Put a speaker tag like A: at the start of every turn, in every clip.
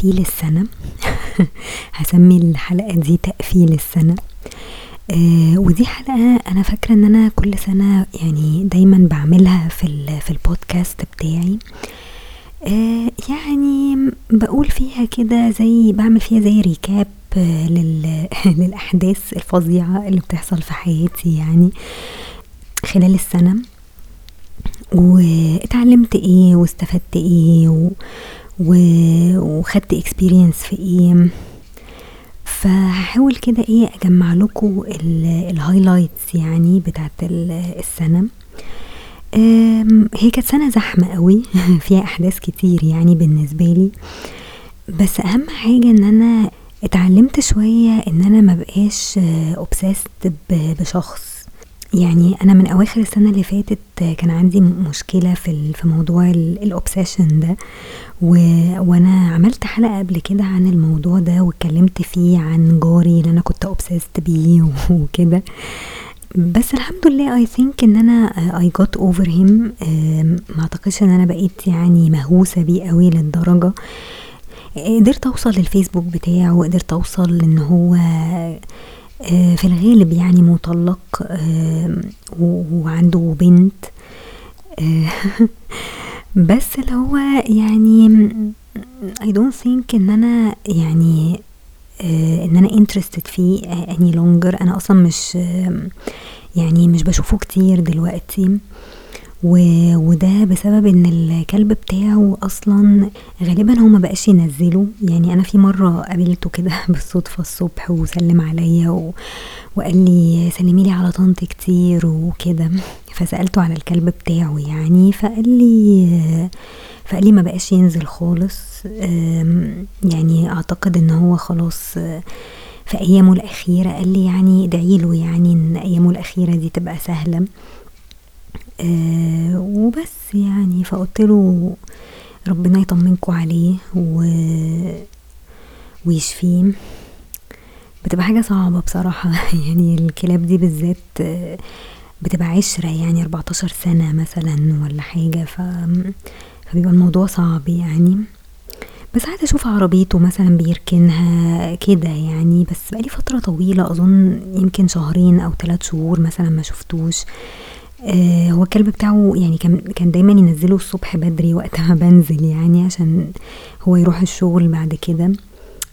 A: تقفيل السنة. هسمي الحلقة دي تقفيل السنة. آه ودي حلقة أنا فاكرة إن أنا كل سنة يعني دايما بعملها في, في البودكاست بتاعي. آه يعني بقول فيها كده زي بعمل فيها زي ريكاب آه لل للأحداث الفظيعة اللي بتحصل في حياتي يعني خلال السنة. واتعلمت إيه واستفدت إيه و... وخدت experience في إيه. فهحاول كده إيه اجمع لكم ال highlights يعني بتاعت السنة. هي كانت سنة زحمة قوي. فيها أحداث كتير يعني بالنسبة لي. بس أهم حاجة إن أنا اتعلمت شوية إن أنا ما بقاش obsessed بشخص. يعني أنا من أواخر السنة اللي فاتت كان عندي مشكلة في في موضوع ال obsession ده. و... وأنا عملت حلقة قبل كده عن الموضوع ده واتكلمت فيه عن جاري اللي أنا كنت obsessed بيه وكده. بس الحمد لله I think إن أنا I got over him ما أعتقدش إن أنا بقيت يعني مهووسة بيه قوي للدرجة. قدرت أوصل للفيسبوك بتاعه وقدرت أوصل إن هو في الغالب يعني مطلق وعنده بنت. بس اللي هو يعني I don't think إن أنا يعني إن أنا interested فيه any longer. أنا أصلا مش يعني مش بشوفه كتير دلوقتي. و... وده بسبب إن الكلب بتاعه أصلا غالبا هو ما بقاش ينزله. يعني أنا في مرة قابلته كده بالصدفة الصبح وسلم عليا و... وقال لي سلمي لي على طنط كتير وكده. فسألته على الكلب بتاعه يعني. فقال لي فقال لي ما بقاش ينزل خالص. يعني أعتقد إن هو خلاص في أيامه الأخيرة. قال لي يعني ادعي له يعني إن أيامه الأخيرة دي تبقى سهلة. آه وبس يعني. فقلت له ربنا يطمنكوا عليه و... ويشفيه. بتبقى حاجة صعبة بصراحة. يعني الكلاب دي بالذات بتبقى عشرة يعني 14 سنة مثلا ولا حاجة. ف... فبيبقى الموضوع صعب يعني. بس قاعدة أشوف عربيته مثلا بيركنها كده يعني. بس بقالي فترة طويلة أظن يمكن شهرين أو ثلاث شهور مثلا ما شفتوش. آه هو الكلب بتاعه يعني كان كان دايما ينزله الصبح بدري وقت ما بنزل يعني عشان هو يروح الشغل بعد كده.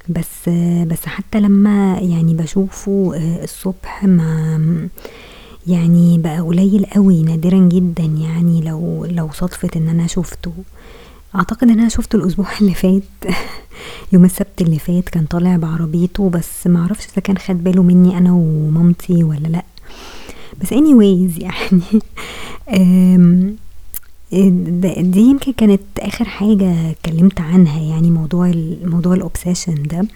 A: بس آه بس حتى لما يعني بشوفه آه الصبح ما يعني بقى قليل قوي نادرا جدا يعني لو لو صدفت إن أنا شفته. أعتقد إن أنا شفته الأسبوع اللي فات يوم السبت اللي فات كان طالع بعربيته بس معرفش إذا كان خد باله مني أنا ومامتي ولا لأ. بس anyways يعني. دي يمكن كانت آخر حاجة اتكلمت عنها يعني موضوع موضوع ال obsession ده.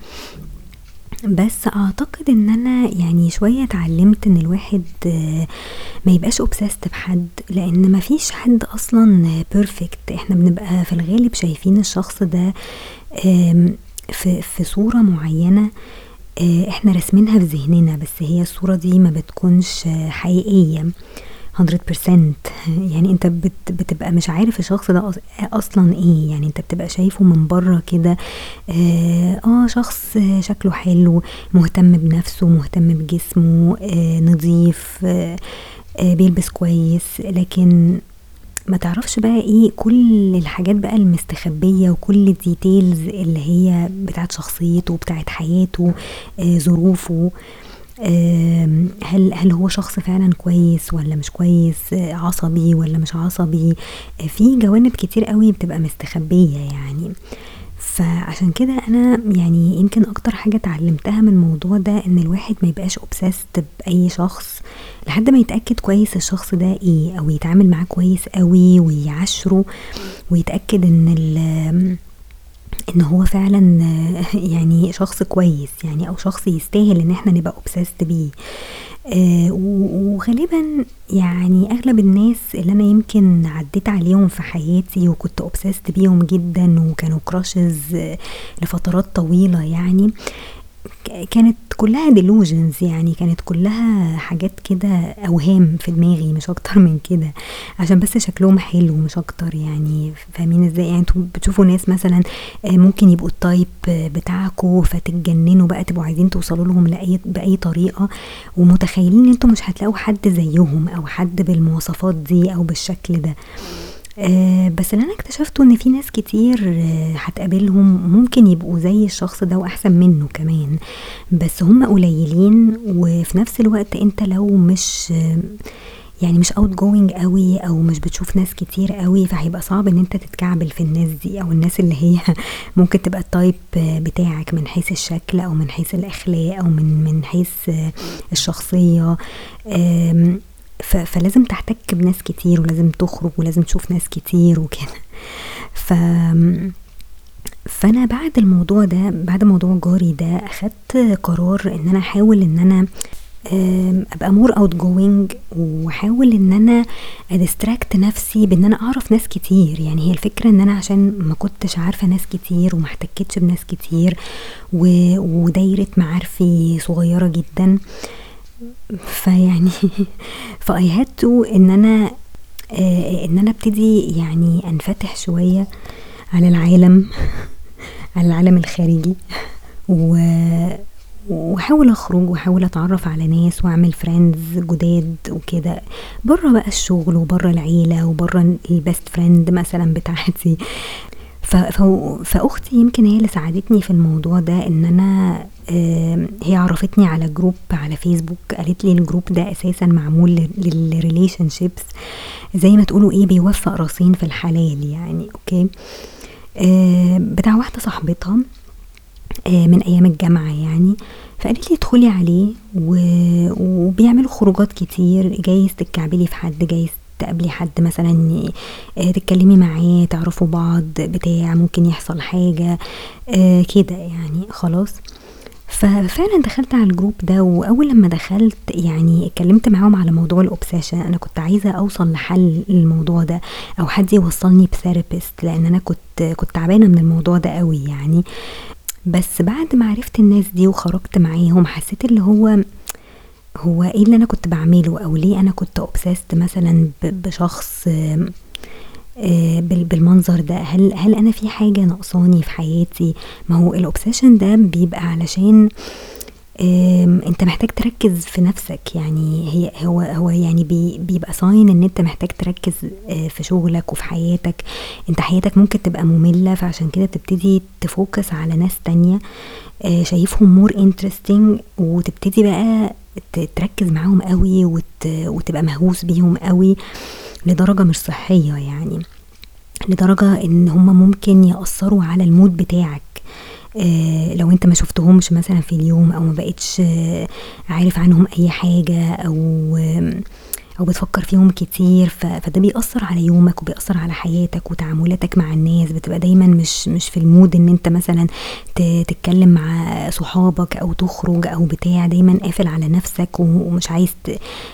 A: بس أعتقد إن أنا يعني شوية اتعلمت إن الواحد ما يبقاش obsessed بحد لأن ما فيش حد أصلا perfect إحنا بنبقى في الغالب شايفين الشخص ده في, في صورة معينة إحنا رسمينها في ذهننا بس هي الصورة دي ما بتكونش حقيقية. 100% يعني انت بت بتبقى مش عارف الشخص ده أصلا إيه. يعني انت بتبقى شايفه من بره كده آه, آه شخص شكله حلو مهتم بنفسه مهتم بجسمه آه نظيف آه آه بيلبس كويس. لكن ما تعرفش بقى إيه كل الحاجات بقى المستخبية وكل الديتيلز اللي هي بتاعت شخصيته بتاعت حياته آه ظروفه. هل هل هو شخص فعلا كويس ولا مش كويس؟ عصبي ولا مش عصبي؟ في جوانب كتير قوي بتبقى مستخبية يعني. فعشان كده أنا يعني يمكن أكتر حاجة اتعلمتها من الموضوع ده إن الواحد ما يبقاش اوبسيست بأي شخص لحد ما يتأكد كويس الشخص ده إيه أو يتعامل معاه كويس قوي ويعاشره ويتأكد إن إن هو فعلا يعني شخص كويس يعني أو شخص يستاهل إن إحنا نبقى obsessed بيه. آه وغالبا يعني أغلب الناس اللي أنا يمكن عديت عليهم في حياتي وكنت obsessed بيهم جدا وكانوا crushes لفترات طويلة يعني كانت كلها delusions يعني كانت كلها حاجات كده أوهام في دماغي مش أكتر من كده. عشان بس شكلهم حلو مش أكتر يعني فاهمين إزاي؟ يعني أنتوا بتشوفوا ناس مثلا آه، ممكن يبقوا ال type بتاعكوا فتتجننوا بقى تبقوا عايزين توصلوا لهم لأي بأي طريقة ومتخيلين إن أنتوا مش هتلاقوا حد زيهم أو حد بالمواصفات دي أو بالشكل ده. آه بس اللي أنا اكتشفته إن في ناس كتير آه هتقابلهم ممكن يبقوا زي الشخص ده وأحسن منه كمان بس هم قليلين وفي نفس الوقت أنت لو مش آه يعني مش outgoing قوي أو مش بتشوف ناس كتير قوي فهيبقى صعب إن أنت تتكعبل في الناس دي أو الناس اللي هي ممكن تبقى ال type بتاعك من حيث الشكل أو من حيث الأخلاق أو من من حيث آه، الشخصية. فلازم تحتك بناس كتير ولازم تخرج ولازم تشوف ناس كتير وكده ف فأنا بعد الموضوع ده بعد موضوع جاري ده أخدت قرار إن أنا أحاول إن أنا أبقى more outgoing وأحاول إن أنا أ distract نفسي بإن أنا أعرف ناس كتير يعني هي الفكرة إن أنا عشان ما كنتش عارفة ناس كتير وما احتكتش بناس كتير. ودايرة معارفي صغيرة جدا فيعني ف I had to إن أنا آه إن أنا أبتدي يعني أنفتح شوية على العالم على العالم الخارجي و وأحاول أخرج وأحاول أتعرف على ناس وأعمل friends جداد وكده بره بقى الشغل وبره العيلة وبره ال best friend مثلا بتاعتي. فأختي يمكن هي اللي ساعدتني في الموضوع ده إن أنا هي عرفتني على group على فيسبوك قالت لي ال group ده أساسا معمول لل relationships زي ما تقولوا إيه بيوفق راسين في الحلال يعني okay بتاع واحدة صاحبتها من أيام الجامعة يعني فقالت لي ادخلي عليه. وبيعملوا خروجات كتير جايز تتكعبلي في حد جايز تقابلي حد مثلا آه، تتكلمي معاه تعرفوا بعض بتاع ممكن يحصل حاجة آه، كده يعني خلاص. ففعلا دخلت على ال group ده وأول لما دخلت يعني اتكلمت معاهم على موضوع ال obsession أنا كنت عايزة أوصل لحل للموضوع ده أو حد يوصلني ب therapist لأن أنا كنت كنت تعبانة من الموضوع ده قوي يعني. بس بعد ما عرفت الناس دي وخرجت معاهم حسيت اللي هو هو إيه اللي أنا كنت بعمله أو ليه أنا كنت obsessed مثلا بشخص آه، بال- بالمنظر ده؟ هل هل أنا في حاجة ناقصاني في حياتي؟ ما هو ال obsession ده بيبقى علشان أنت محتاج تركز في نفسك. يعني هي هو هو يعني بي بيبقى sign إن أنت محتاج تركز آه، في شغلك وفي حياتك. أنت حياتك ممكن تبقى مملة فعشان كده بتبتدي ت focus على ناس تانية آه، شايفهم more interesting وتبتدي بقى تركز معاهم قوي وت وتبقى مهووس بيهم قوي لدرجة مش صحية يعني لدرجة إن هم ممكن يأثروا على ال mood بتاعك. آه لو أنت ما شفتهمش مثلا في اليوم أو ما بقتش آه عارف عنهم أي حاجة أو آه أو بتفكر فيهم كتير فده بيأثر على يومك وبيأثر على حياتك وتعاملاتك مع الناس. بتبقى دايما مش مش في ال mood إن أنت مثلا تتكلم مع صحابك أو تخرج أو بتاع. دايما قافل على نفسك ومش عايز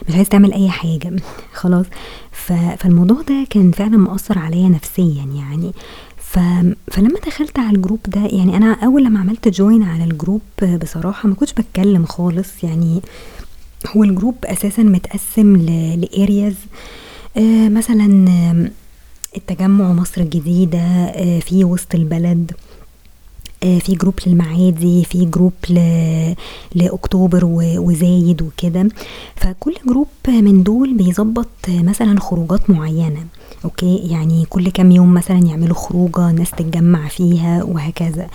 A: مش عايز تعمل أي حاجة. خلاص. فالموضوع ده كان فعلا مؤثر عليا نفسيا يعني. فلما دخلت على ال group ده يعني أنا أول لما عملت join على ال group بصراحة ما كنتش بتكلم خالص يعني. هو ال group أساسا متقسم ل areas آه مثلا التجمع مصر الجديدة آه في وسط البلد آه، في group للمعادي في group ل... لأكتوبر و- وزايد وكده. فكل group من دول بيظبط مثلا خروجات معينة. أوكي؟ يعني كل كام يوم مثلا يعملوا خروجة ناس تتجمع فيها وهكذا.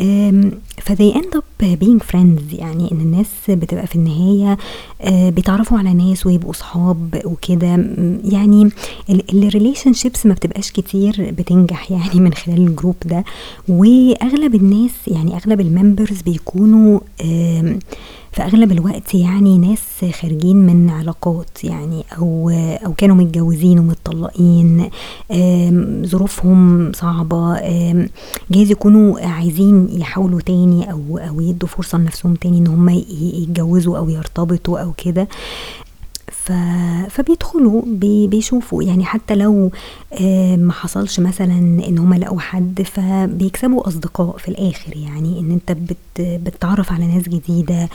A: أم، ف they end up being friends يعني إن الناس بتبقى في النهاية آه، بيتعرفوا على ناس ويبقوا صحاب وكده. يعني ال relationships ما بتبقاش كتير بتنجح يعني من خلال ال group ده. وأغلب الناس يعني أغلب ال members بيكونوا آم، في أغلب الوقت يعني ناس خارجين من علاقات يعني أو أو كانوا متجوزين ومتطلقين ظروفهم صعبة آم، جايز يكونوا عايزين يحاولوا تاني أو أو يدوا فرصة لنفسهم تاني إن هم يتجوزوا أو يرتبطوا أو كده. فبيدخلوا بي... بيشوفوا. يعني حتى لو آه، ما حصلش مثلا إن هم لقوا حد فبيكسبوا أصدقاء في الآخر. يعني إن أنت بت... بتتعرف على ناس جديدة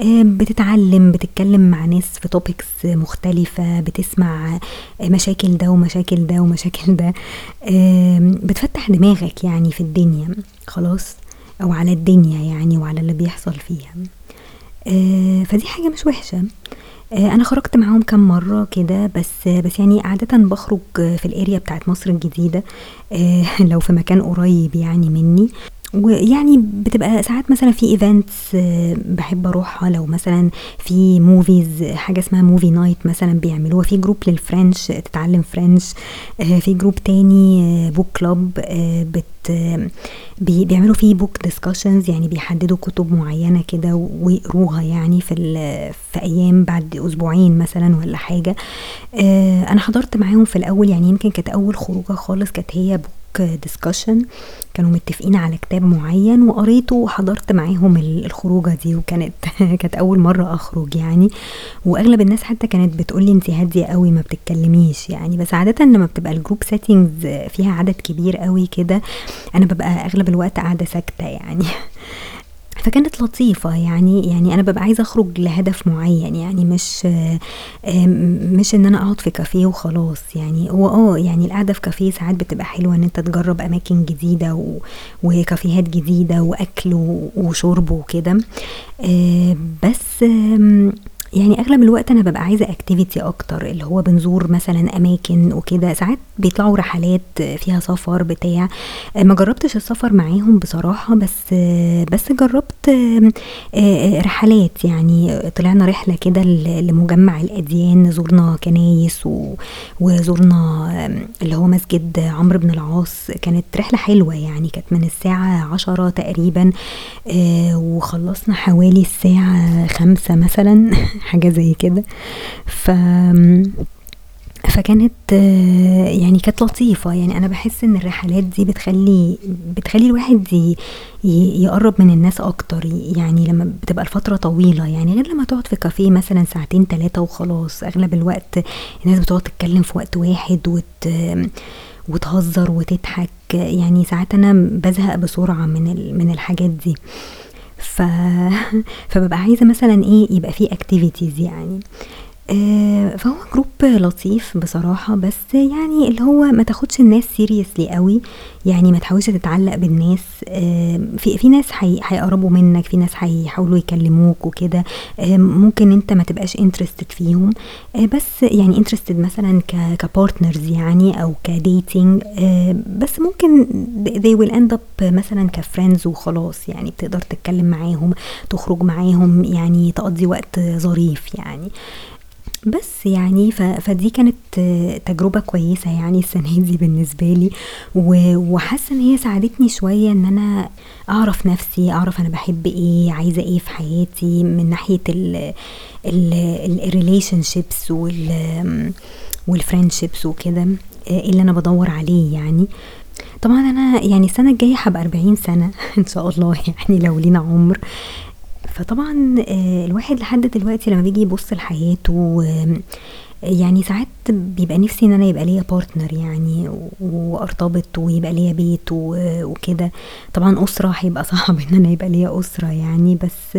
A: آه، بتتعلم بتتكلم مع ناس في توبكس مختلفة بتسمع مشاكل ده ومشاكل ده ومشاكل ده بتفتح دماغك يعني في الدنيا خلاص أو على الدنيا يعني وعلى اللي بيحصل فيها. آه، فدي حاجة مش وحشة. آه، أنا خرجت معاهم كام مرة كده بس بس يعني عادة بخرج في الأريا بتاعت مصر الجديدة آه، لو في مكان قريب يعني مني. ويعني بتبقى ساعات مثلا في events بحب اروحها لو مثلا في movies حاجة اسمها movie night مثلا بيعملوها. في group لل French تتعلم French في group تاني book club بت بيعملوا فيه book discussions يعني بيحددوا كتب معينة كده ويقروها يعني في في أيام بعد أسبوعين مثلا ولا حاجة. آه، أنا حضرت معاهم في الأول يعني يمكن كانت أول خروجة خالص كانت هي book discussion كانوا متفقين على كتاب معين وقريته وحضرت معاهم الخروجة دي وكانت كانت أول مرة أخرج يعني. وأغلب الناس حتى كانت بتقولي انت هادية قوي ما بتتكلميش يعني. بس عادة لما بتبقى ال group settings فيها عدد كبير قوي كده أنا ببقى أغلب الوقت قاعدة ساكتة يعني. فكانت لطيفة. يعني يعني أنا ببقى عايزة أخرج لهدف معين. يعني مش مش إن أنا أقعد في كافيه وخلاص. يعني هو آه يعني القعدة في كافيه ساعات بتبقى حلوة إن أنت تجرب أماكن جديدة وكافيهات جديدة وأكل وشرب وكده. آه، بس يعني أغلب الوقت أنا ببقى عايزة activity أكتر اللي هو بنزور مثلا أماكن وكده. ساعات بيطلعوا رحلات فيها سفر بتاع. ما جربتش السفر معاهم بصراحة بس بس جربت رحلات. يعني طلعنا رحلة كده لمجمع الأديان. زورنا كنايس وزورنا اللي هو مسجد عمرو بن العاص. كانت رحلة حلوة يعني. كانت من الساعة عشرة تقريبا وخلصنا حوالي الساعة خمسة مثلا. حاجة زي كده. ف فكانت يعني كانت لطيفة. يعني أنا بحس إن الرحلات دي بتخلي بتخلي الواحد يقرب من الناس أكتر. يعني لما بتبقى الفترة طويلة يعني غير لما تقعد في كافيه مثلا ساعتين تلاتة وخلاص. أغلب الوقت الناس بتقعد تتكلم في وقت واحد وت وتهزر وتضحك. يعني ساعات أنا بزهق بسرعة من من الحاجات دي. ف... فببقى عايزة مثلا إيه يبقى فيه activities يعني. فهو group لطيف بصراحة بس يعني اللي هو ما تاخدش الناس seriously قوي يعني ما تحاولش تتعلق بالناس آه، في في ناس هيقربوا منك في ناس هيحاولوا يكلموك وكده آه، ممكن انت ما تبقاش interested فيهم بس يعني interested مثلا ك partners يعني أو ك dating بس ممكن they will end up مثلا ك friends وخلاص يعني بتقدر تتكلم معاهم تخرج معاهم يعني تقضي وقت ظريف يعني. بس يعني فدي كانت تجربة كويسة يعني السنة دي بالنسبة لي. وحاسة إن هي ساعدتني شوية إن أنا أعرف نفسي أعرف أنا بحب إيه عايزة إيه في حياتي من ناحية ال relationships وال friendships وكده إيه اللي أنا بدور عليه يعني. طبعا أنا يعني السنة الجاية هبقى 40 سنة إن شاء الله يعني لو لينا عمر. فطبعا آه، الواحد لحد دلوقتي لما بيجي يبص لحياته يعني ساعات بيبقى نفسي إن أنا يبقى ليا partner يعني وارتبط ويبقى ليا بيت وكده. طبعا أسرة هيبقى صعب إن أنا يبقى ليا أسرة يعني بس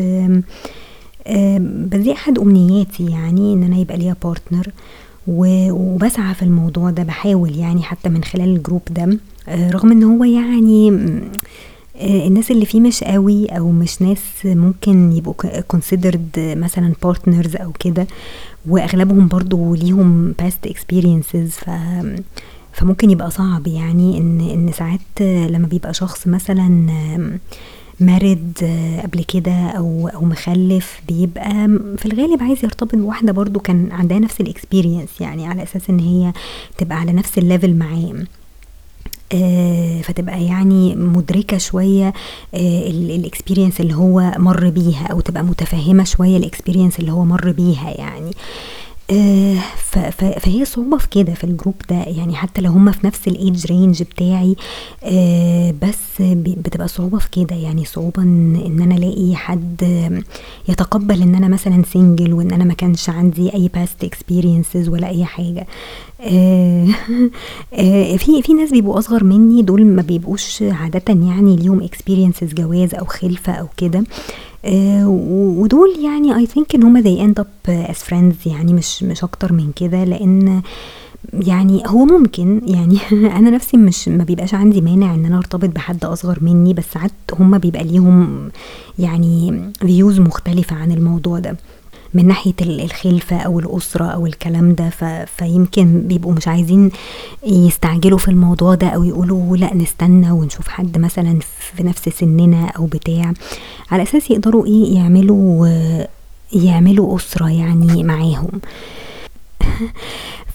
A: بس دي احد أمنياتي يعني إن أنا يبقى ليا partner وبسعى في الموضوع ده بحاول يعني حتى من خلال ال group ده آه، رغم إن هو يعني الناس اللي فيه مش قوي أو مش ناس ممكن يبقوا considered مثلا partners أو كده وأغلبهم برضو ليهم past experiences ف فممكن يبقى صعب يعني إن إن ساعات لما بيبقى شخص مثلا married قبل كده أو أو مخلف بيبقى في الغالب عايز يرتبط بواحدة برضو كان عندها نفس ال experience يعني على أساس إن هي تبقى على نفس ال level معاه. آه، فتبقى يعني مدركة شوية آه، ال experience اللي هو مر بيها أو تبقى متفهمة شوية ال experience اللي هو مر بيها يعني. فهي الصعوبة في كده في الجروب ده، يعني حتى لو هُم في نفس الage range بتاعي آآ بس بتبقى الصعوبة في كده، يعني الصعوبة إن إن أنا ألاقي حد يتقبّل إن أنا مثلًا single وإن أنا ما كانش عندي أي past experiences ولا أي حاجة. آآ في في ناس بيبقوا أصغر منّي دول ما بيبقوش عادةً يعني ليهم experiences جواز أو خِلفة أو كده، ودول يعني I think إن هُم they end up as friends يعني مش مش أكتر من كده، لإن يعني هو ممكن يعني أنا نفسي مش ما بيبقاش عندي مانع إن أنا أرتبط بحد أصغر منّي، بس ساعات هُم بيبقى ليهم يعني views مختلفة عن الموضوع ده، من ناحية ال الخِلفة أو الأسرة أو الكلام ده، ف فيمكن بيبقوا مش عايزين يستعجلوا في الموضوع ده أو يقولوا لأ نستنى ونشوف حد مثلًا في نفس سننا أو بتاع، على أساس يقدروا إيه يعملوا يعملوا أسرة يعني معاهم.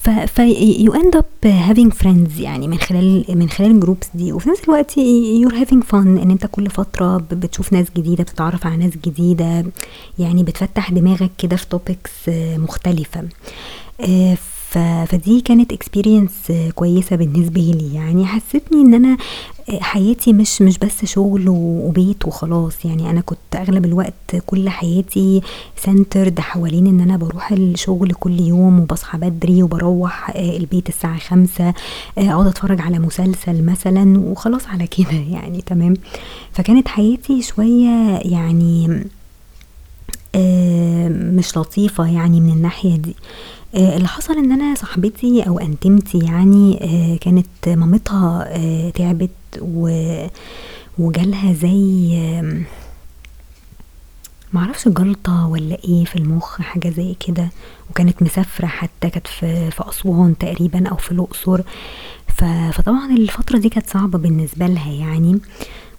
A: ف ف you end up having friends يعني من خلال من خلال الgroups دي، وفي نفس الوقت you're having fun إن أنت كل فترة ب بتشوف ناس جديدة، بتتعرّف على ناس جديدة، يعني بتفتّح دماغك كده في topics مختلفة. ف فدي كانت experience كويسة بالنسبة لي. يعني، حسّستني إن أنا آآ حياتي مش مش بس شغل وبيت وخلاص، يعني أنا كنت أغلب الوقت كل حياتي centered حوالين إن أنا باروح الشغل كل يوم وباصحى بدري وباروّح آآ البيت الساعة 17:00 آآ أقعد أتفرّج على مسلسل مثلًا وخلاص على كده. يعني تمام، فكانت حياتي شوية يعني مش لطيفة يعني من الناحية دي. آآ اللي حصل إن أنا صاحبتي أو أنتيمتي يعني آآ كانت مامتها آآ تعبت وجالها زي ما أعرفش جلطة والّا إيه في المُخ حاجة زي كده، وكانت مسافرة حتى كانت في في أسوان تقريبًا أو في الأقصر، فطبعًا الفترة دي كانت صعبة بالنسبة لها يعني،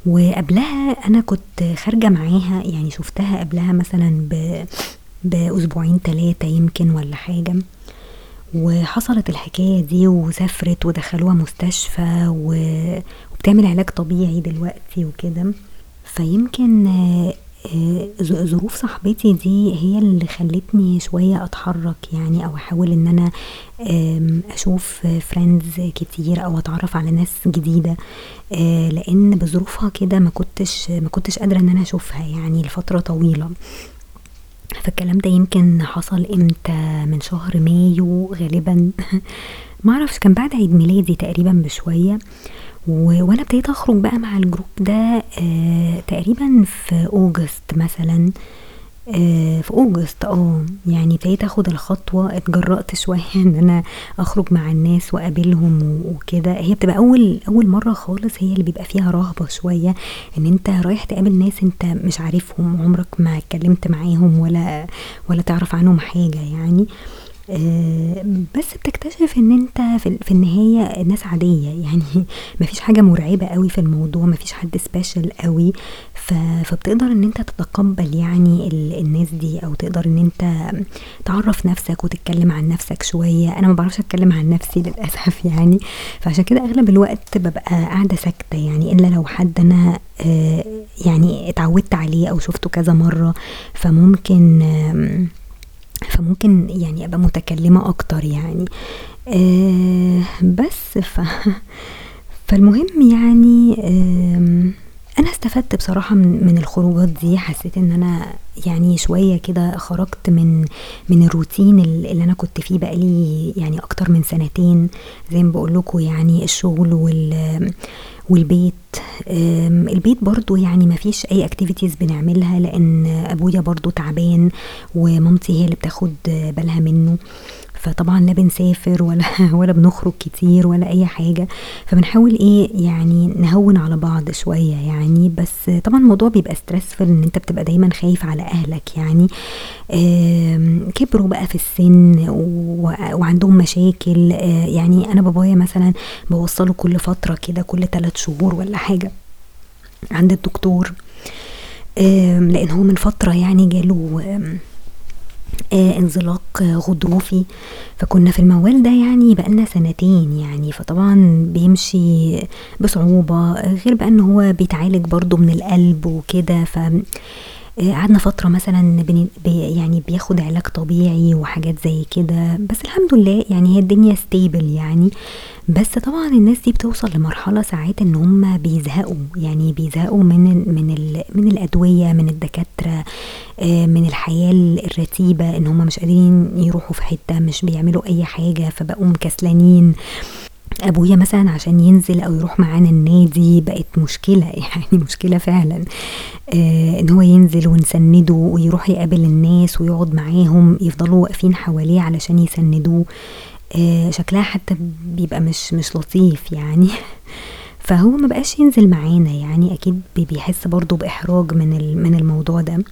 A: وقبلها أنا كنت خارجة معاها يعني شُفتها قبلها مثلًا ب بأسبوعين 3 يمكن والّا حاجة، وحصلت الحكاية دي وسافرت ودخلوها مستشفى و وبتعمل علاج طبيعي دلوقتي وكده، فيمكن ظروف صاحبتي دي هي اللي خلّتني شوية أتحرّك يعني أحاول إن أنا آمم أشوف friends كتير أو أتعرّف على ناس جديدة، آآ لإن بظروفها كده ما كنتش ما كنتش قادرة إن أنا أشوفها يعني لفترة طويلة. فالكلام ده يمكن حصل إمتى، من شهر مايو غالبًا. ما أعرفش كان بعد عيد ميلادي تقريبًا بشوية، و وأنا ابتديت أخرج بقى مع الجروب ده آآ تقريبًا في أوجست مثلًا، آآ في أوجست آه، يعني ابتديت آخُد الخطوة، اتجرأت شوية إن أنا أخرج مع الناس وأقابلهم وكده، هي بتبقى أول أول مرّة خالص هي اللي بيبقى فيها رهبة شوية، إن أنت رايح تقابل ناس أنت مش عارفهم، عمرك ما اتكلمت معاهم ولا ولا تعرف عنهم حاجة يعني، آآ بس بتكتشف إن أنت في ال في النهاية ناس عادية، يعني ما فيش حاجة مرعبة أوي في الموضوع، ما فيش حد أوي، ف فبتقدر إن أنت تتقبّل يعني ال الناس دي أو تقدر إن أنت تعرّف نفسك وتتكلم عن نفسك شوية، أنا ما باعرفش أتكلم عن نفسي للأسف يعني، فعشان كده أغلب الوقت بابقى قاعدة ساكتة يعني إلا لو حد أنا آآ يعني اتعودت عليه أو شُفته كذا مرّة، فممكن فممكن يعني أبقى متكلمة أكتر يعني، آآ بس ف فالمهم يعني آمم أنا استفدت بصراحة من من الخروجات دي، حسّيت إن أنا يعني شوية كده خرجت من من الroutine ال اللي أنا كنت فيه بقى لي يعني أكتر من سنتين، زي ما باقول لكم يعني الشغل وال والبيت، البيت برضه يعني ما فيش أي activities بنعملها لإن أبويا برضه تعبان ومامتي هي اللي بتاخد بالها منّه، فطبعًا لا بنسافر ولا ولا بنخرج كتير ولا أي حاجة، فبنحاول إيه يعني نهوّن على بعض شوية يعني، بس طبعًا الموضوع بيبقى stressful إن أنت بتبقى دايمًا خايف على أهلك يعني، كبروا بقى في السن وعندهم مشاكل، آآ يعني أنا بابايا مثلًا باوصّله كل فترة كده كل 3 شهور والّا حاجة عند الدكتور، لإن هو من فترة يعني جاله آآ انزلاق غضروفي، فكنا في الموال ده يعني بقى لنا سنتين يعني، فطبعًا بيمشي بصعوبة، غير بقى إن هو بيتعالج برضه من القلب وكده، ف آه، قعدنا فترة مثلا بن يعني بياخد علاج طبيعي وحاجات زي كده بس الحمد لله يعني هي الدنيا ستيبل يعني. بس طبعا الناس دي بتوصل لمرحلة ساعات إن هم بيزهقوا يعني بيزهقوا من من من الأدوية من الدكاترة آه، من الحياة الرتيبة إن هم مش قادرين يروحوا في حتة مش بيعملوا أي حاجة فبقوا مكسلانين. أبويا مثلا عشان ينزل أو يروح معانا النادي بقت مشكلة يعني مشكلة فعلا. آه إن هو ينزل ونسنده ويروح يقابل الناس ويقعد معاهم يفضلوا واقفين حواليه علشان يسندوه. آه شكلها حتى بيبقى مش مش لطيف يعني. فهو ما بقاش ينزل معانا يعني أكيد بيحس برضو بإحراج من من الموضوع ده.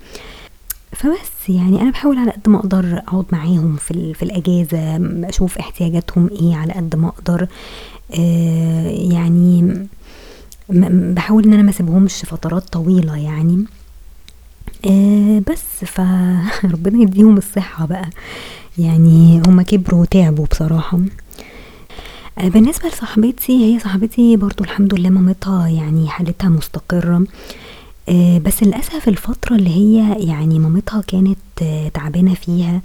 A: فبس يعني أنا بحاول على قد ما أقدر أقعد معاهم في, في الأجازة أشوف احتياجاتهم إيه على قد ما أقدر. آه يعني بحاول إن أنا ما أسيبهمش فترات طويلة يعني. آه بس فربنا يديهم الصحة بقى. يعني هما كبروا وتعبوا بصراحة. آه، بالنسبة لصاحبتي هي صاحبتي برضو الحمد لله مامتها يعني حالتها مستقرة. آه، بس للأسف الفترة اللي هي يعني مامتها كانت آه، تعبانة فيها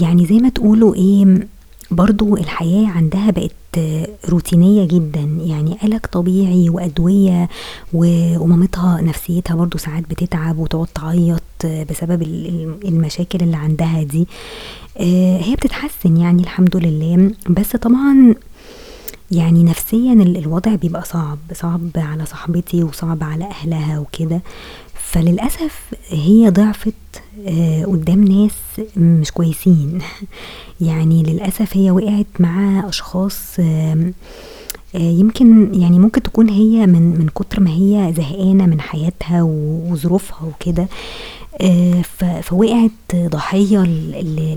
A: يعني زي ما تقولوا إيه برضو الحياة عندها بقت آه، روتينية جدا. يعني علاج طبيعي وأدوية ومامتها نفسيتها برضو ساعات بتتعب وتقعد تعيط بسبب المشاكل اللي عندها دي. هي بتتحسن يعني الحمد لله. بس طبعا يعني نفسيا الوضع بيبقى صعب صعب على صاحبتي وصعب على أهلها وكده. فللأسف هي ضعفت آه، قدام ناس مش كويسين. يعني للأسف هي وقعت مع أشخاص آه، يمكن يعني ممكن تكون هي من من كتر ما هي زهقانة من حياتها وظروفها وكده. آه، فوقعت ضحية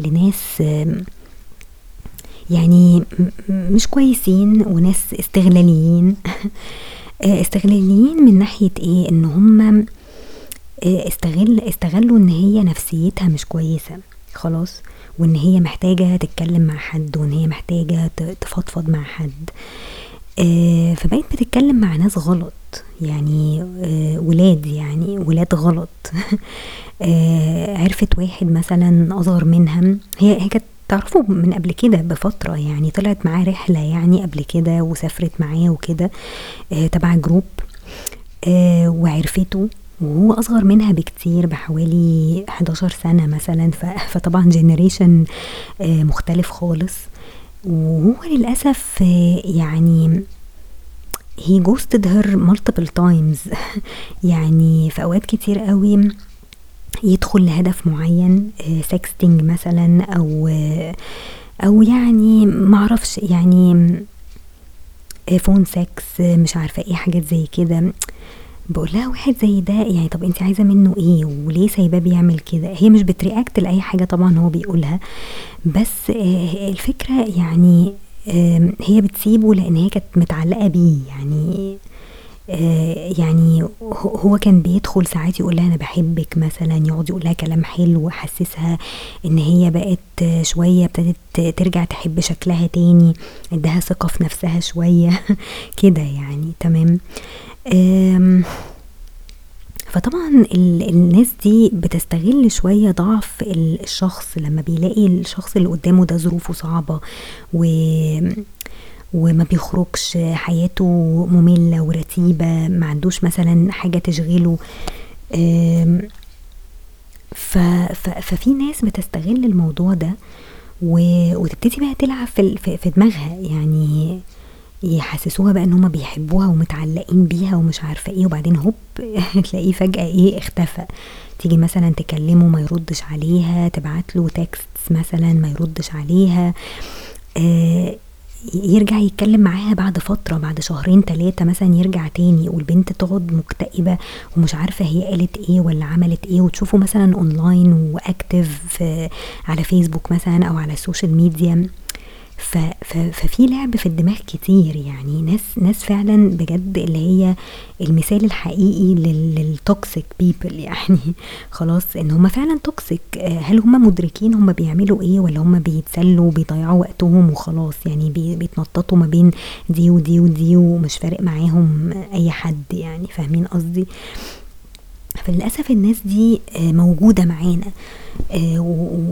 A: لناس يعني مش كويسين وناس استغلاليين. آه، استغلاليين من ناحية إيه؟ إن هم آه، استغل استغلوا إن هي نفسيتها مش كويسة. خلاص. وإن هي محتاجة تتكلم مع حد وإن هي محتاجة تفضفض مع حد. آه فبقيت بتتكلم مع ناس غلط. يعني ولاد يعني ولاد غلط. عرفت واحد مثلا أصغر منها. هي هي كانت تعرفوا من قبل كده بفترة يعني طلعت معاه رحلة يعني قبل كده وسافرت معاه وكده آه تبع group آه وعرفته وهو أصغر منها بكتير بحوالي 11 سنة مثلا فطبعا generation آه مختلف خالص. وهو للأسف آه يعني he ghosted her multiple times. يعني في أوقات كتير قوي يدخل لهدف معين sexting آه، مثلا أو آه، أو يعني معرفش يعني phone آه، سكس مش عارفة إيه حاجات زي كده. بقول لها واحد زي ده يعني طب انت عايزة منه إيه؟ وليه سايباه بيعمل كده؟ هي مش بت react لأي حاجة طبعا هو بيقولها. بس الفكرة يعني هي بتسيبه لأن هي كانت متعلقة بيه يعني يعني هو كان بيدخل ساعات يقول لها أنا بحبك مثلا يقعد يقول لها كلام حلو وحسسها إن هي بقت شوية ابتدت ترجع تحب شكلها تاني ادها ثقة في نفسها شوية كده يعني تمام. فطبعا الناس دي بتستغل شوية ضعف الشخص لما بيلاقي الشخص اللي قدامه ده ظروفه صعبة و وما بيخرجش حياته مملة ورتيبة ما عندوش مثلا حاجة تشغله. ففي ناس بتستغل الموضوع ده وتبتدي بقى تلعب في, في دماغها. يعني يحسسوها بقى إن هما بيحبوها ومتعلقين بيها ومش عارفة إيه وبعدين هوب تلاقيه فجأة إيه اختفى. تيجي مثلا تكلمه ما يردش عليها تبعت له تكست مثلا ما يردش عليها. آه يرجع يتكلم معاها بعد فترة بعد شهرين ثلاثة مثلا يرجع تاني والبنت تقعد مكتئبة ومش عارفة هي قالت إيه ولا عملت إيه وتشوفه مثلا online و active على فيسبوك مثلا أو على ال social media ففي لعب في الدماغ كتير يعني. ناس ناس فعلا بجد اللي هي المثال الحقيقي لل toxic people يعني. خلاص إن هم فعلا toxic هل هم مدركين هم بيعملوا إيه ولا هم بيتسلوا بيضيعوا وقتهم وخلاص يعني بيتنططوا ما بين دي ودي ودي ومش فارق معاهم أي حد يعني؟ فاهمين قصدي؟ فللأسف الناس دي آه، موجودة معانا. آه،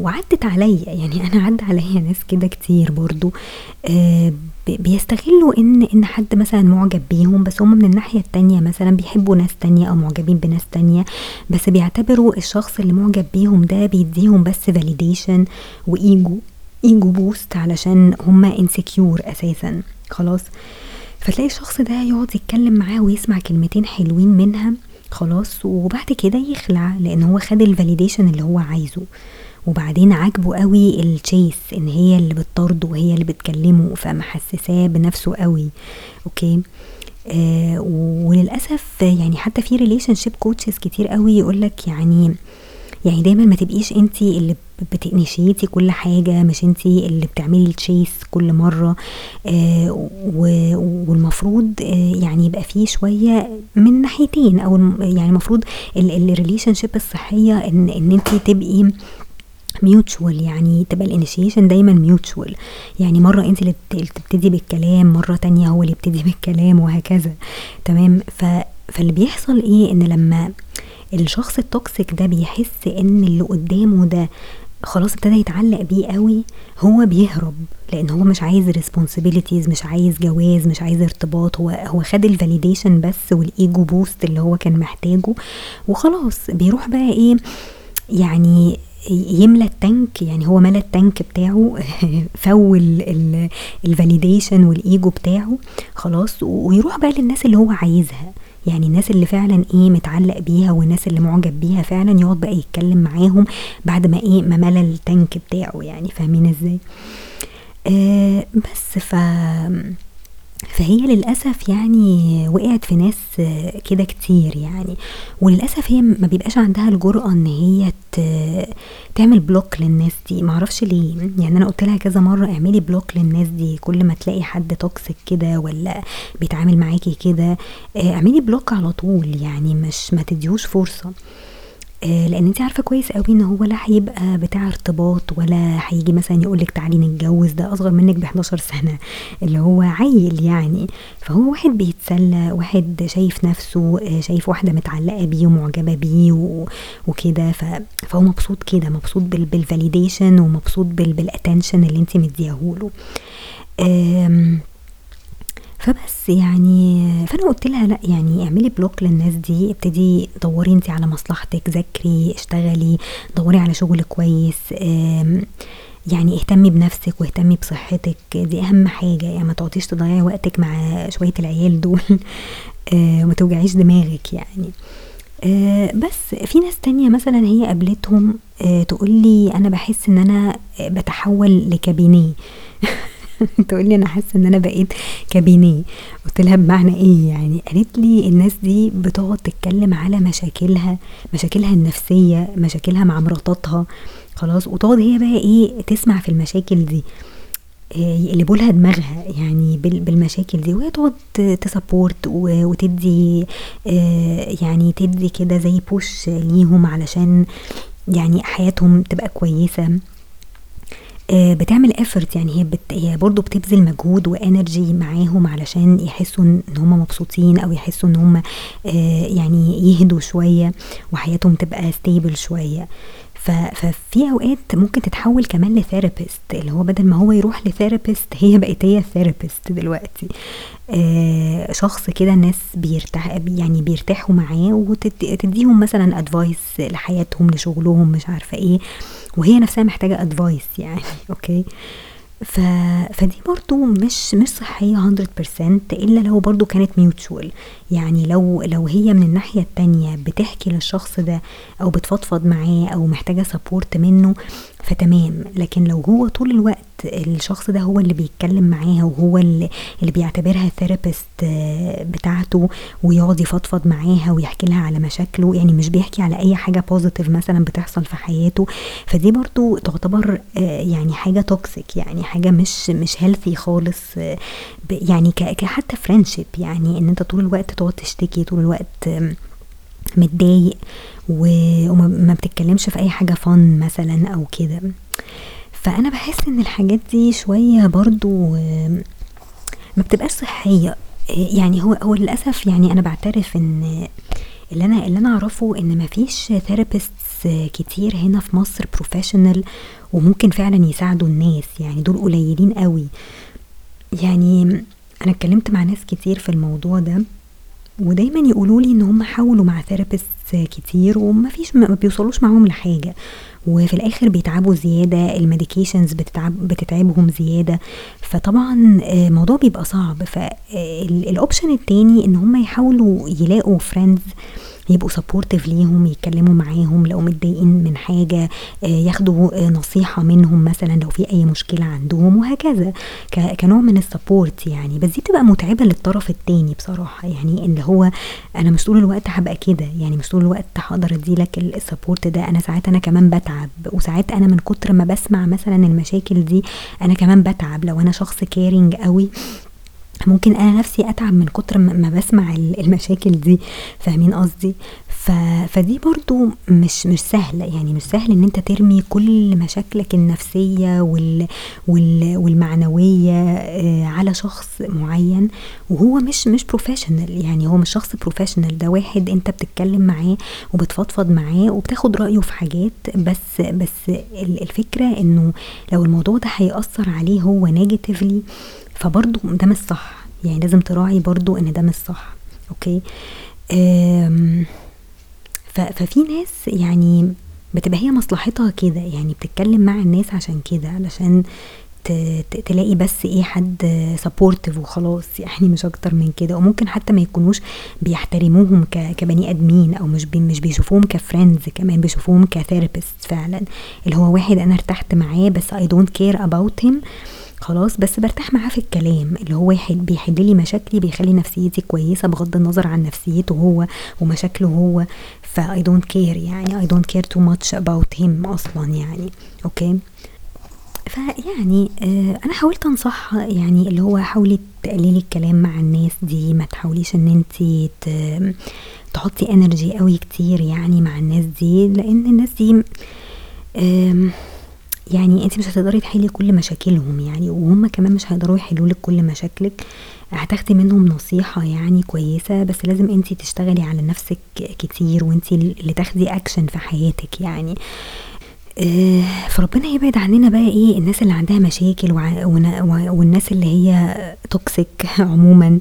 A: وعدت عليا. يعني أنا عدى عليا ناس كده كتير برضو. آه، بيستغلوا إن إن حد مثلا معجب بيهم بس هم من الناحية التانية مثلا بيحبوا ناس تانية أو معجبين بناس تانية بس بيعتبروا الشخص اللي معجب بيهم ده بيديهم بس validation و ego ego boost علشان هما insecure أساسا. خلاص. فتلاقي الشخص ده يقعد يتكلم معاه ويسمع كلمتين حلوين منها. خلاص وبعد كده يخلع لأن هو خد ال validation اللي هو عايزه. وبعدين عاجبه قوي ال chase إن هي اللي بتطرده وهي اللي بتكلمه فمحسساه بنفسه قوي. okay؟ آه وللأسف يعني حتى في relationship coaches كتير قوي يقولك يعني يعني دايما ما تبقيش انت اللي بت initiate ي كل حاجة مش انت اللي بتعملي ال chase كل مرة. آه والمفروض آه يعني يبقى فيه شوية من ناحيتين أو يعني المفروض ال relationship الصحية ان إن انت تبقي mutual يعني تبقى الانيشيشن دايما mutual يعني مرة انت اللي تبتدي بالكلام مرة تانية هو اللي يبتدي بالكلام وهكذا. تمام؟ ف فاللي بيحصل إيه؟ إن لما الشخص ال toxic ده بيحس إن اللي قدامه ده خلاص ابتدى يتعلق بيه قوي هو بيهرب لأن هو مش عايز responsibilities مش عايز جواز مش عايز ارتباط هو هو خد ال validation بس وال ego boost اللي هو كان محتاجه وخلاص. بيروح بقى إيه يعني يملى ال tank يعني هو ملى ال tank بتاعه full ال validation وال ego بتاعه خلاص ويروح بقى للناس اللي هو عايزها. يعني الناس اللي فعلا إيه متعلق بيها والناس اللي معجب بيها فعلا يقعد بقى يتكلم معاهم بعد ما إيه ما ملى ال tank بتاعه يعني فاهمين إزاي؟ آه بس ف فهي للأسف يعني وقعت في ناس كده كتير يعني. وللأسف هي ما بيبقاش عندها الجرأة إن هي تعمل block للناس دي. معرفش ليه. يعني أنا قلت لها كذا مرة اعملي block للناس دي. كل ما تلاقي حد toxic كده ولا بيتعامل معاكي كده اعملي block على طول يعني. مش ما تديهوش فرصة. آه، لأن انت عارفة كويس قوي إن هو لا هيبقى بتاع ارتباط ولا هيجي مثلا يقولك تعالي نتجوز ده أصغر منك ب 11 سنة اللي هو عيل يعني. فهو واحد بيتسلى واحد شايف نفسه آه، شايف واحدة متعلقة بيه ومعجبة بيه وكده. فهو مبسوط كده مبسوط بال validation ومبسوط بال attention اللي انت مديهوله فبس يعني فأنا قلت لها لأ يعني اعملي block للناس دي ابتدي دوري انت على مصلحتك ذاكري اشتغلي دوري على شغل كويس يعني اهتمي بنفسك واهتمي بصحتك. دي أهم حاجة يعني ما تقعديش تضيعي وقتك مع شوية العيال دول وما توجعيش دماغك يعني. بس في ناس تانية مثلا هي قابلتهم تقولي أنا بحس إن أنا بتحول لكابينيه تقول لي أنا حاسة إن أنا بقيت كابينيه قلت لها بمعنى إيه يعني؟ قالت لي الناس دي بتقعد تتكلم على مشاكلها مشاكلها النفسية مشاكلها مع مراتاتها خلاص وتقعد هي بقى إيه تسمع في المشاكل دي آه، يقلبوا لها دماغها يعني بالمشاكل دي وهي تقعد ت support وتدي آه، يعني تدي كده زي push ليهم علشان يعني حياتهم تبقى كويسة. بتعمل effort يعني هي بت... هي برضه بتبذل مجهود و energy معاهم علشان يحسوا إن هم مبسوطين أو يحسوا إن هم آه، يعني يهدوا شوية وحياتهم تبقى stable شوية. ففي أوقات ممكن تتحول كمان ل therapist اللي هو بدل ما هو يروح ل therapist هي بقت هي therapist دلوقتي. آه شخص كده الناس بيرتاح يعني بيرتاحوا معاه وتديهم مثلا advice لحياتهم لشغلهم مش عارفة إيه. وهي نفسها محتاجة advice يعني okay ف... فدي برضو مش مش صحية 100% إلا لو برضو كانت mutual يعني لو لو هي من الناحية التانية بتحكي للشخص ده أو بتفضفض معاه أو محتاجة support منه فتمام. لكن لو هو طول الوقت الشخص ده هو اللي بيتكلم معاها وهو اللي, بيعتبرها therapist آه، بتاعته ويقعد يفضفض معاها ويحكي لها على مشاكله يعني مش بيحكي على أي حاجة positive مثلا بتحصل في حياته فدي برضو تعتبر آه، يعني حاجة toxic يعني حاجة مش مش healthy خالص آه، يعني حتى فريندشيب يعني إن أنت طول الوقت تقعد تشتكي طول الوقت متضايق وما بتتكلمش في أي حاجة فن مثلا أو كده. فأنا بحس إن الحاجات دي شوية برضو ما بتبقاش صحية. يعني هو هو للأسف يعني أنا بعترف إن اللي أنا اللي أنا أعرفه إن ما فيش therapists كتير هنا في مصر professional وممكن فعلًا يساعدوا الناس، يعني دول قليلين أوي. يعني أنا اتكلمت مع ناس كتير في الموضوع ده، ودايمًا يقولوا لي إن هُم حاولوا مع therapists كتير وما فيش ما بيوصلوش معاهم لحاجة، وفي الآخر بيتعبوا زيادة، الmedications بتتعب بتتعبهم زيادة، فطبعًا الموضوع بيبقى صعب، فال الoption التاني إن هُم يحاولوا يلاقوا friends يبقوا supportive ليهم، يتكلموا معاهم لو متضايقين من حاجة، ياخدوا نصيحة منهم مثلًا لو في أي مشكلة عندهم وهكذا، كنوع من الsupport يعني، بس دي بتبقى متعبة للطرف التاني بصراحة، يعني اللي هو أنا مش طول الوقت هابقى كده، يعني مش طول الوقت هاقدر أدّي لك ال الsupport ده، أنا ساعات أنا كمان باتعب، وساعات أنا من كتر ما باسمع مثلًا المشاكل دي أنا كمان باتعب، لو أنا شخص caring أوي ممكن أنا نفسي أتعب من كتر ما ال المشاكل دي، فاهمين قصدي؟ ف فدي برضه مش مش سهلة، يعني مش سهل إن أنت ترمي كل مشاكلك النفسية وال وال والمعنوية على شخص معين وهو مش مش professional يعني هو مش شخص professional ده واحد أنت بتتكلم معاه وبتفضفض معاه وبتاخد رأيه في حاجات، بس بس ال الفكرة إنه لو الموضوع ده هيأثر عليه هو negatively فبرضه ده مش صح، يعني لازم تراعي برضه إن ده مش صح، ف ففي ناس يعني بتبقى هي مصلحتها كده، يعني بتتكلم مع الناس عشان كده، علشان تلاقي بس إيه حد supportive وخلاص. يعني مش أكتر من كده، وممكن حتى ما يكونوش بيحترموهم كبني آدمين أو مش بي مش بيشوفوهم كfriends كمان بيشوفوهم كtherapists فعلًا، اللي هو واحد أنا ارتحت معاه بس I don't care about him. خلاص بس بارتاح معاه في الكلام، اللي هو بيحل لي مشاكلي بيخلي نفسيتي كويسة بغض النظر عن نفسيته هو ومشاكله هو، ف I don't care يعني I don't care too much about him أصلًا يعني، أوكي؟ فيعني أنا حاولت أنصحها يعني اللي هو حاولي تقللي الكلام مع الناس دي، ما تحاوليش إن أنتِ ت تحطي energy أوي كتير يعني مع الناس دي، لإن الناس دي آمم يعني أنتِ مش هتقدري تحلي كل مشاكلهم يعني، وهُم كمان مش هيقدروا يحلوا لِك كل مشاكلِك، هتاخدي منهم نصيحة يعني كويسة، بس لازم أنتِ تشتغلي على نفسِك كتير وأنتِ اللي تاخدي action في حياتِك يعني. آآ فربنا يبعد عننا بقى إيه الناس اللي عندها مشاكل والناس اللي هي toxic عمومًا،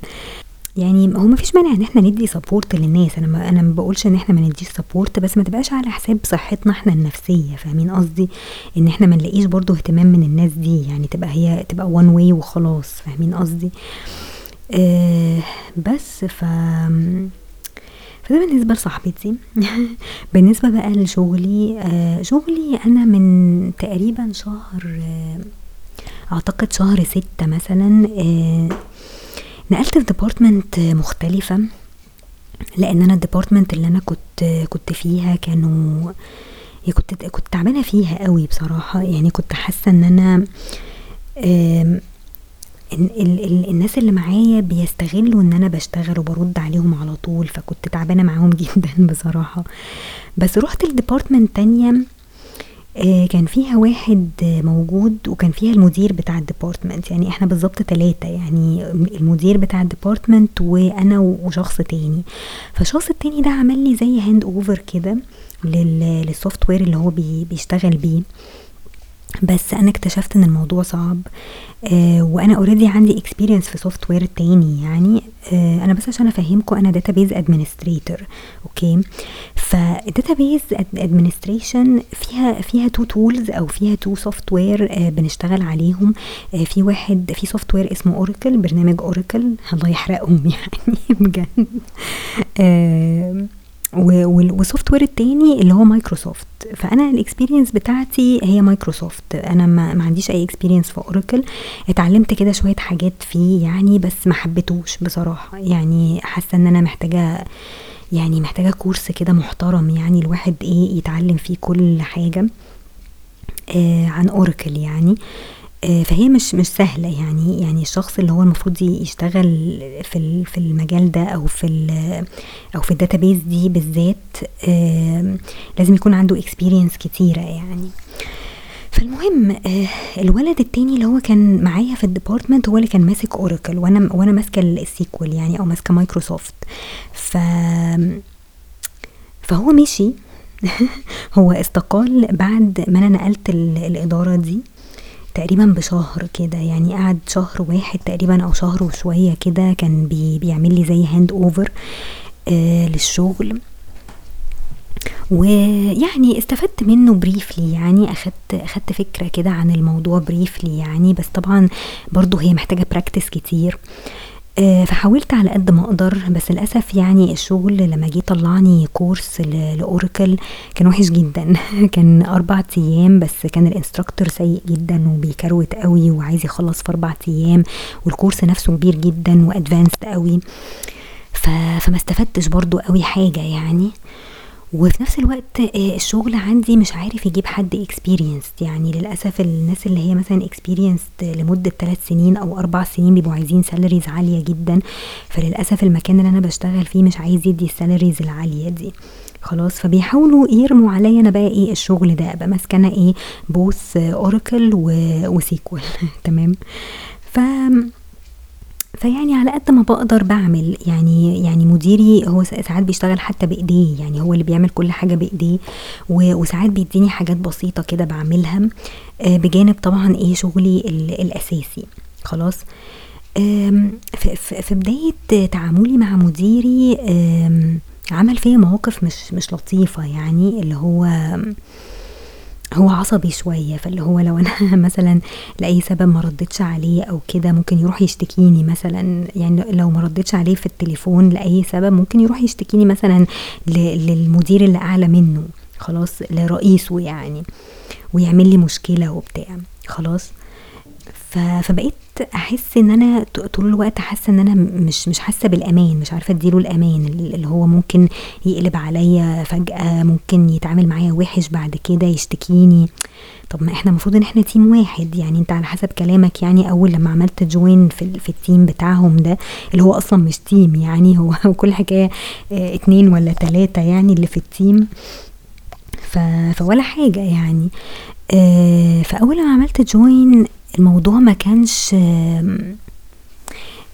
A: يعني هو ما فيش مانع إن إحنا ندّي support للناس، أنا ما أنا ما باقولش إن إحنا ما ندّيش support بس ما تبقاش على حساب صحتنا إحنا النفسية، فاهمين قصدي؟ إن إحنا ما نلاقيش برضه اهتمام من الناس دي، يعني تبقى هي تبقى one way وخلاص، فاهمين قصدي؟ آآ بس ف فده بالنسبة لصاحبتي. بالنسبة بقى لشغلي، آآ شغلي أنا من تقريبًا شهر أعتقد شهر 6 مثلًا آآ نقلت في department مختلفة، لإن أنا الdepartment اللي أنا كنت كنت فيها كانوا كنت كنت تعبانة فيها أوي بصراحة، يعني كنت حاسة إن أنا آمم إن ال ال الناس اللي معايا بيستغلوا إن أنا باشتغل وبارُد عليهم على طول، فكنت تعبانة معاهم جدًا بصراحة، بس رُحت لdepartment تانية كان فيها واحد موجود وكان فيها المدير بتاع الdepartment يعني إحنا بالضبط 3 يعني المدير بتاع الdepartment وأنا وشخص تاني، فالشخص التاني ده عمل لي زي hand over كده لل للsoftware اللي هو بي بيشتغل بيه، بس أنا اكتشفت إن الموضوع صعب آآ وأنا already عندي experience في software تاني يعني، آآ أنا بس عشان أنا database administrator أوكي؟ فالdatabase ad administration فيها فيها 2 tools أو فيها 2 software آآ بنشتغل عليهم، آآ في واحد في software اسمه Oracle برنامج Oracle. الله يحرقهم يعني بجد. آآ و وال والsoftware التاني اللي هو Microsoft، فأنا الexperience بتاعتي هي Microsoft، أنا ما ما عنديش أي experience في Oracle، اتعلمت كده شوية حاجات فيه يعني بس ما حبيتهوش بصراحة، يعني حاسة إن أنا محتاجة يعني محتاجة كورس كده محترم يعني الواحد إيه يتعلم فيه كل حاجة آآ عن Oracle يعني، آآ فهي مش مش سهلة يعني يعني الشخص اللي هو المفروض يشتغل في في المجال ده أو في ال أو في الdatabase دي بالذات لازم يكون عنده experience كتيرة يعني. فالمهم آآ الولد التاني اللي هو كان معايا في ال department هو اللي كان ماسك Oracle وأنا وأنا ماسكة ال SQL يعني أو ماسكة Microsoft، ف فهو مشي. هو استقال بعد ما أنا نقلت الإدارة دي. تقريبا بشهر كده يعني قعد شهر واحد تقريبا أو شهر وشوية كده كان بي بيعمل لي زي handover آه للشغل. ويعني استفدت منه briefly يعني أخدت أخدت فكرة كده عن الموضوع briefly يعني بس طبعا برضو هي محتاجة practice كتير. آه، فحاولت على قد ما أقدر بس للأسف يعني الشغل لما جه طلعني course ل Oracle كان وحش جدا. كان أربع أيام بس كان ال instructor سيء جدا وبيكروت قوي وعايز يخلص في أربع أيام وال course نفسه كبير جدا و advanced قوي. فما استفدتش برضو قوي حاجة يعني. وفي نفس الوقت آه، الشغل عندي مش عارف يجيب حد experience يعني للأسف الناس اللي هي مثلا experience لمدة ثلاث سنين أو أربع سنين بيبقوا عايزين salaries عالية جدا. فللأسف المكان اللي أنا بشتغل فيه مش عايز يدي ال salaries العالية دي. خلاص فبيحاولوا يرموا عليا أنا بقى إيه الشغل ده. أبقى ماسكة إيه both Oracle و SQL تمام؟ ف فيعني على قد ما بقدر بعمل يعني يعني مديري هو ساعات بيشتغل حتى بإيديه يعني هو اللي بيعمل كل حاجة بإيديه وساعات بيديني حاجات بسيطة كده بعملها آه، بجانب طبعا إيه شغلي الأساسي. خلاص؟ في بداية تعاملي مع مديري عمل فيا مواقف مش مش لطيفة يعني اللي هو هو عصبي شوية فاللي هو لو أنا مثلا لأي سبب ما ردتش عليه أو كده ممكن يروح يشتكيني مثلا. يعني لو ما ردتش عليه في التليفون لأي سبب ممكن يروح يشتكيني مثلا للمدير اللي أعلى منه خلاص لرئيسه يعني ويعمل لي مشكلة وبتاع خلاص. فبقيت أحس إن أنا طول الوقت حاسة إن أنا مش مش حاسة بالأمان مش عارفة أديله الأمان اللي هو ممكن يقلب عليا فجأة ممكن يتعامل معايا وحش بعد كده يشتكيني. طب ما إحنا المفروض إن إحنا team واحد يعني أنت على حسب كلامك يعني أول لما عملت join في, في ال team بتاعهم ده اللي هو أصلا مش team يعني هو كل حكاية آه اتنين ولا تلاتة يعني اللي في ال team فولا حاجة يعني. آه فأول ما عملت join الموضوع ما كانش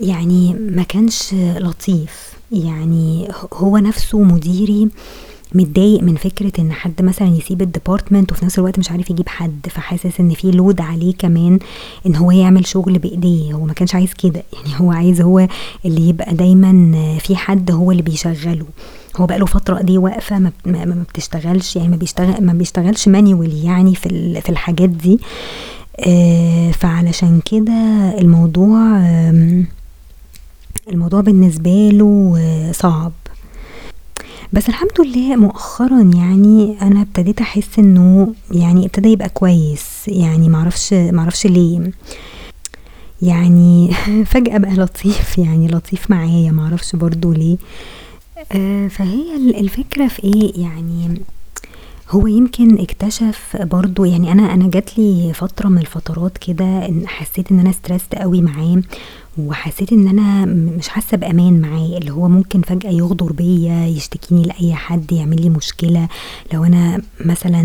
A: يعني ما كانش لطيف. يعني هو نفسه مديري متضايق من فكرة إن حد مثلا يسيب ال department وفي نفس الوقت مش عارف يجيب حد فحاسس إن في load عليه كمان إن هو يعمل شغل بإيديه. هو ما كانش عايز كده. يعني هو عايز هو اللي يبقى دايما في حد هو اللي بيشغله. هو بقاله فترة دي واقفة ما, بتشتغلش. يعني ما بيشتغل ما بيشتغلش manually يعني في في الحاجات دي. فعلشان كده الموضوع الموضوع بالنسبة له آه، صعب. بس الحمد لله مؤخرا يعني أنا ابتديت أحس إنه يعني ابتدى يبقى كويس. يعني معرفش معرفش ليه. يعني فجأة بقى لطيف يعني لطيف معايا معرفش برضو ليه. آه، فهي الفكرة في إيه؟ يعني هو يمكن اكتشف برضو يعني أنا أنا جات لي فترة من الفترات كده إن حسيت إن أنا stressed قوي معاه وحسيت إن أنا مش حاسة بأمان معاه اللي هو ممكن فجأة يغدر بيا يشتكيني لأي حد يعمل لي مشكلة لو أنا مثلا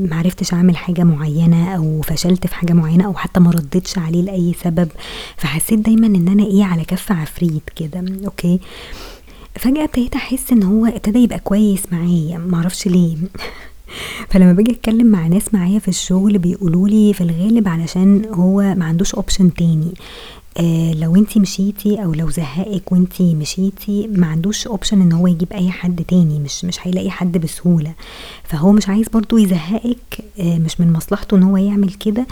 A: معرفتش أعمل حاجة معينة أو فشلت في حاجة معينة أو حتى ما ردتش عليه لأي سبب. فحسيت دايما إن أنا إيه على كف عفريت كده. okay. فجأة ابتديت أحس إن هو ابتدى يبقى كويس معايا. معرفش ليه. فلما باجي اتكلم مع ناس معايا في الشغل بيقولوا لي في الغالب علشان هو ما عندوش option تاني. آه لو انتي مشيتي أو لو زهقك وانتي مشيتي ما عندوش option إن هو يجيب أي حد تاني مش مش هيلاقي حد بسهولة. فهو مش عايز برضو يزهقك آه مش من مصلحته إن هو يعمل كده.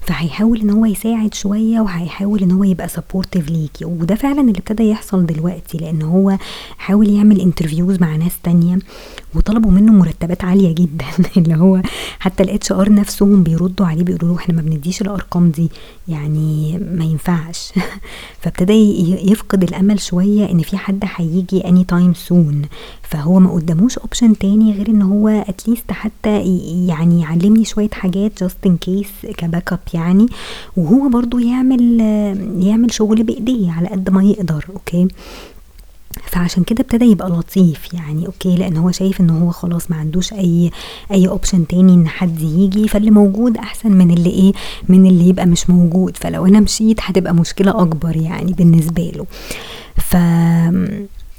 A: فهيحاول إن هو يساعد شوية وهيحاول إن هو يبقى supportive ليكي. وده فعلا اللي ابتدى يحصل دلوقتي لأن هو حاول يعمل interviews مع ناس تانية وطلبوا منه مرتبات عالية جدا. اللي هو حتى ال HR نفسهم بيردوا عليه بيقولوا له إحنا ما بنديش الأرقام دي يعني ما ينفعش. فابتدى يفقد الأمل شوية إن في حد هيجي anytime soon فهو ما قداموش option تاني غير إن هو at least حتى يعني يعلمني شوية حاجات just in case ك backup يعني. وهو برضو يعمل يعمل شغل بإيديه على قد ما يقدر okay فعشان كده ابتدى يبقى لطيف يعني okay لأن هو شايف إن هو خلاص ما عندوش أي أي option تاني إن حد يجي فاللي موجود أحسن من اللي إيه من اللي يبقى مش موجود. فلو أنا مشيت هتبقى مشكلة أكبر يعني بالنسبة له. ف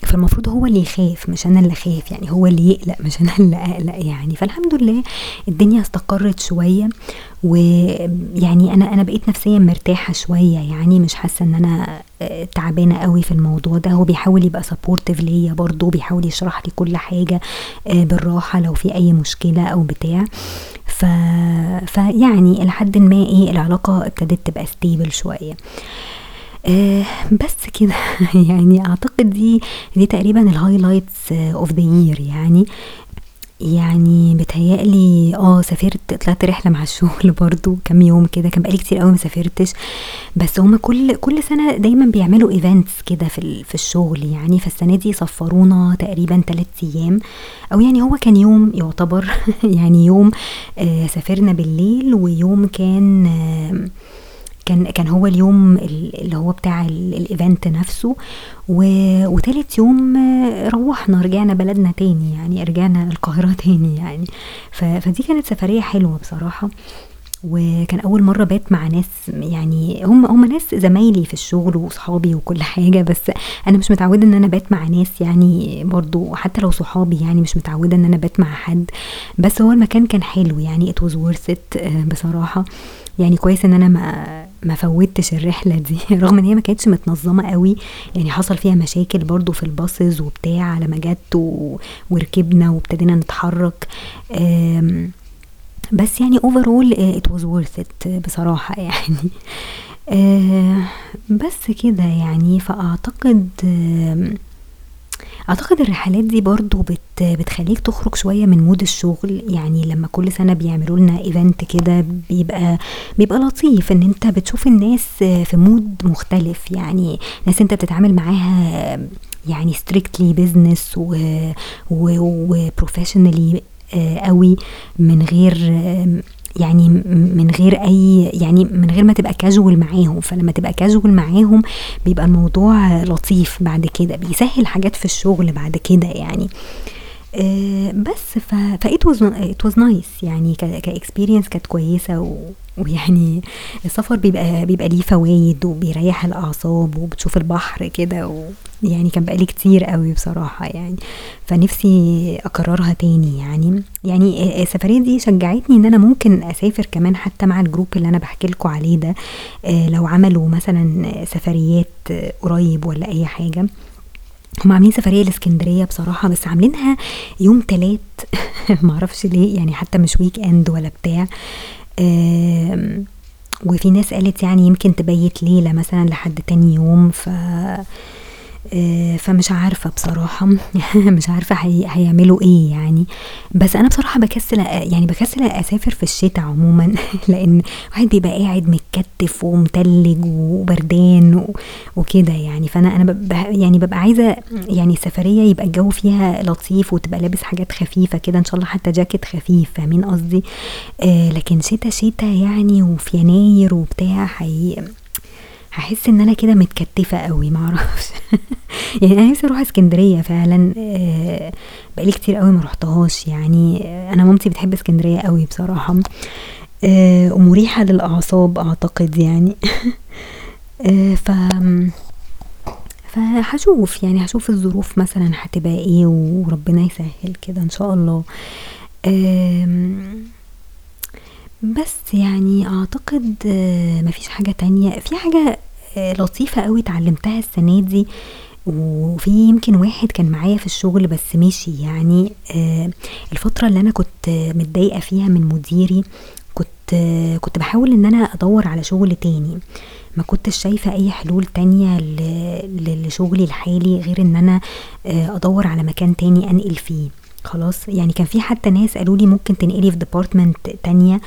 A: فالمفروض هو اللي يخاف مش أنا اللي أخاف يعني هو اللي يقلق مش أنا اللي أقلق يعني. فالحمد لله الدنيا استقرت شوية ويعني أنا أنا بقيت نفسيا مرتاحة شوية يعني. مش حاسة إن أنا آه، تعبانة قوي في الموضوع ده. هو بيحاول يبقى supportive ليا برضه بيحاول يشرح لي كل حاجة آه، بالراحة لو في أي مشكلة أو بتاع. ف... فيعني لحد ما إيه العلاقة ابتدت تبقى stable شوية. آه بس كده. يعني أعتقد دي دي تقريبا ال highlights of the year يعني. يعني بتهيألي آه سافرت طلعت رحلة مع الشغل برضو كام يوم كده كان بقالي كتير قوي ما سافرتش. بس هما كل كل سنة دايما بيعملوا events كده في في الشغل يعني. فالسنة دي سفرونا تقريبا تلات أيام. أو يعني هو كان يوم يعتبر يعني يوم آه سافرنا بالليل ويوم كان آه كان كان هو اليوم اللي هو بتاع ال event نفسه وتالت يوم روحنا رجعنا بلدنا تاني يعني رجعنا القاهرة تاني يعني. فدي كانت سفرية حلوة بصراحة وكان أول مرة بات مع ناس يعني هم هم ناس زمايلي في الشغل وصحابي وكل حاجة بس أنا مش متعودة إن أنا بات مع ناس يعني برضو حتى لو صحابي يعني مش متعودة إن أنا بات مع حد. بس هو المكان كان حلو يعني it was بصراحة. يعني كويس إن أنا ما ما فوتش الرحلة دي رغم إن هي ما كانتش متنظمة قوي يعني حصل فيها مشاكل برضو في ال buses وبتاع على ما جت وركبنا وابتدينا نتحرك. بس يعني overall it was worth it بصراحة يعني. آه، بس كده يعني فأعتقد أعتقد الرحلات دي برضو بت بتخليك تخرج شوية من mood الشغل. يعني لما كل سنة بيعملوا لنا event كده بيبقى بيبقى لطيف إن أنت بتشوف الناس في mood مختلف. يعني ناس أنت بتتعامل معاها يعني strictly business و professionally قوي من غير يعني من غير أي يعني من غير ما تبقى كاجوال معاهم. فلما تبقى كاجوال معاهم بيبقى الموضوع لطيف. بعد كده بيسهل حاجات في الشغل بعد كده يعني. بس ف it was it was nice يعني ك experience كانت كويسة و ويعني السفر بيبقى بيبقى ليه فوايد وبيريح الأعصاب وبتشوف البحر كده ويعني كان بقالي كتير قوي بصراحة يعني. فنفسي أكررها تاني يعني. يعني السفرية دي شجعتني إن أنا ممكن أسافر كمان حتى مع ال group اللي أنا بحكي لكم عليه ده. آه، لو عملوا مثلا سفريات قريب ولا أي حاجة. هم عاملين سفرية لإسكندرية بصراحة بس عاملينها يوم تلات. معرفش ليه يعني حتى مش weekend ولا بتاع. وفي ناس قالت يعني يمكن تبيت ليلة مثلا لحد تاني يوم ف فمش عارفة بصراحة. مش عارفة هيعملوا إيه يعني. بس أنا بصراحة بكسل يعني بكسل أسافر في الشتاء عموما. لأن واحد بيبقى قاعد متكتف ومتلج وبردان وكده يعني. فأنا أنا يعني ببقى عايزة يعني السفرية يبقى الجو فيها لطيف وتبقى لابس حاجات خفيفة كده. إن شاء الله حتى جاكيت خفيف فاهمين قصدي؟ آه لكن شتا شتا يعني وفي يناير وبتاع هحس إن أنا كده متكتفة قوي معرفش يعني أنا نفسي أروح اسكندرية فعلا. آه، بقالي كتير قوي ما رحتهاش. يعني أنا مامتي بتحب اسكندرية قوي بصراحة. آه، ومريحة للأعصاب أعتقد يعني. آه، ف فهشوف يعني هشوف الظروف مثلا هتبقى إيه وربنا يسهل كده إن شاء الله. بس يعني أعتقد مفيش حاجة تانية. في حاجة لطيفة قوي اتعلمتها السنة دي وفي يمكن واحد كان معايا في الشغل بس مشي. يعني آه، الفترة اللي أنا كنت متضايقة فيها من مديري كنت كنت بحاول إن أنا أدور على شغل تاني. ما كنتش شايفة أي حلول تانية لشغلي الحالي غير إن أنا آه، أدور على مكان تاني أنقل فيه. خلاص. يعني كان في حتى ناس قالوا لي ممكن تنقلي في department تانية.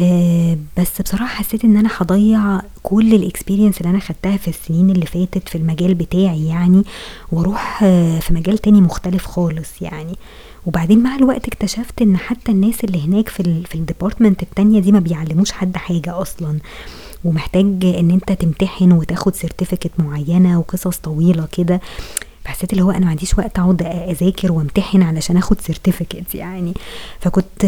A: آه بس بصراحة حسيت إن أنا هضيع كل ال experience اللي أنا خدتها في السنين اللي فاتت في المجال بتاعي يعني وأروح آه في مجال تاني مختلف خالص يعني. وبعدين مع الوقت اكتشفت إن حتى الناس اللي هناك في في ال department التانية دي ما بيعلموش حد حاجة أصلا. ومحتاج إن أنت تمتحن وتاخد certificate معينة وقصص طويلة كده. فحسيت اللي هو أنا ما عنديش وقت أقعد أذاكر وامتحن علشان آخد certificate يعني. فكنت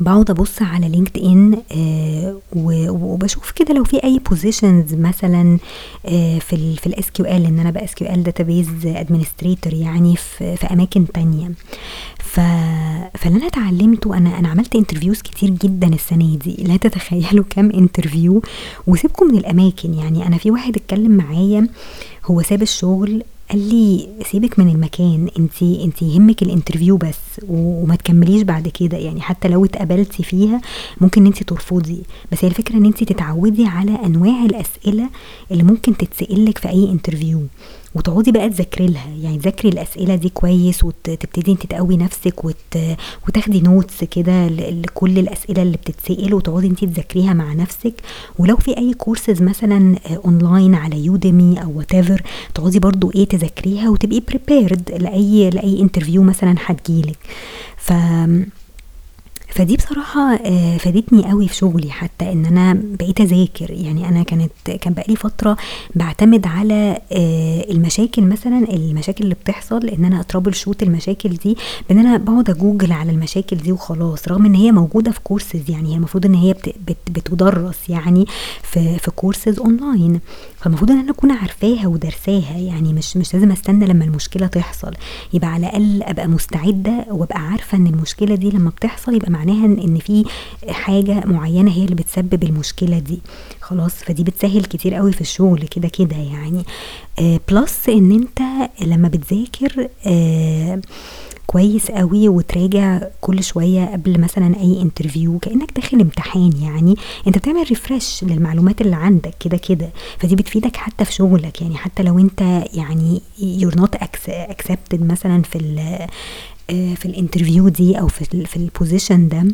A: باقعد أبص على LinkedIn آه وبشوف كده لو في أي positions مثلا آه في ال في ال SQL إن أنا بقى SQL database administrator يعني في, في أماكن تانية. ف... فاللي أنا اتعلمته أنا أنا عملت interviews كتير جدا السنة دي. لا تتخيلوا كام interview وسيبكم من الأماكن. يعني أنا في واحد اتكلم معايا هو ساب الشغل قال لي سيبك من المكان انت انت يهمك ال interview بس وما تكمليش بعد كده يعني حتى لو اتقبلتي فيها ممكن انت ترفضي. بس هي الفكرة إن انت تتعودي على أنواع الأسئلة اللي ممكن تتسألك في أي interview. وتقعدي بقى تذاكري لها. يعني تذاكري الأسئلة دي كويس وتبتدي انت تقوي نفسك وت... وتاخدي notes كده لكل الأسئلة اللي بتتسأل وتقعدي انت تذاكريها مع نفسك. ولو في أي كورسز مثلا اونلاين على Udemy أو whatever تقعدي برضو إيه تذاكريها وتبقي prepared لأي لأي interview مثلا هتجيلك. ف فدي بصراحة آه، فادتني قوي في شغلي حتى إن أنا بقيت أذاكر. يعني أنا كانت كان بقالي فترة بعتمد على آه، المشاكل مثلا المشاكل اللي بتحصل إن أنا a troubleshoot المشاكل دي بإن أنا بقعد أجوجل على المشاكل دي وخلاص رغم إن هي موجودة في كورسز يعني هي المفروض إن هي بتدرس يعني في في courses online فالمفروض إن أنا أكون عارفاها ودرساها يعني مش مش لازم أستنى لما المشكلة تحصل. يبقى على الأقل أبقى مستعدة وأبقى عارفة إن المشكلة دي لما بتحصل يبقى معناها ان في حاجة معينة هي اللي بتسبب المشكلة دي. خلاص فدي بتسهل كتير قوي في الشغل كده كده يعني. آه plus إن أنت لما بتذاكر آه كويس قوي وتراجع كل شوية قبل مثلا أي interview كأنك داخل امتحان يعني. أنت بتعمل refresh للمعلومات اللي عندك كده كده. فدي بتفيدك حتى في شغلك يعني حتى لو أنت يعني you're not accepted مثلا في في ال interview دي أو في في ال position ده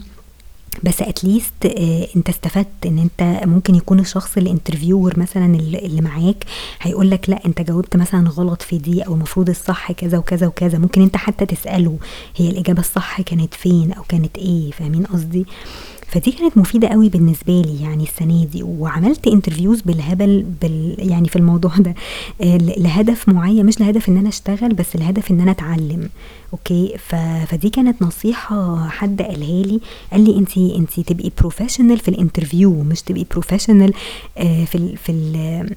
A: بس at least آه أنت استفدت إن أنت ممكن يكون الشخص ال interviewer مثلا اللي معاك هيقول لك لأ أنت جاوبت مثلا غلط في دي أو المفروض الصح كذا وكذا وكذا. ممكن أنت حتى تسأله هي الإجابة الصح كانت فين أو كانت إيه فاهمين قصدي؟ فدي كانت مفيدة قوي بالنسبة لي يعني السنة دي وعملت interviews بالهبل بال يعني في الموضوع ده آه، لهدف معين مش لهدف إن أنا أشتغل بس لهدف إن أنا أتعلم okay. فدي كانت نصيحة حد قالها لي قال لي انت انت تبقي professional في ال interview مش تبقي professional آه، في ال... في ال...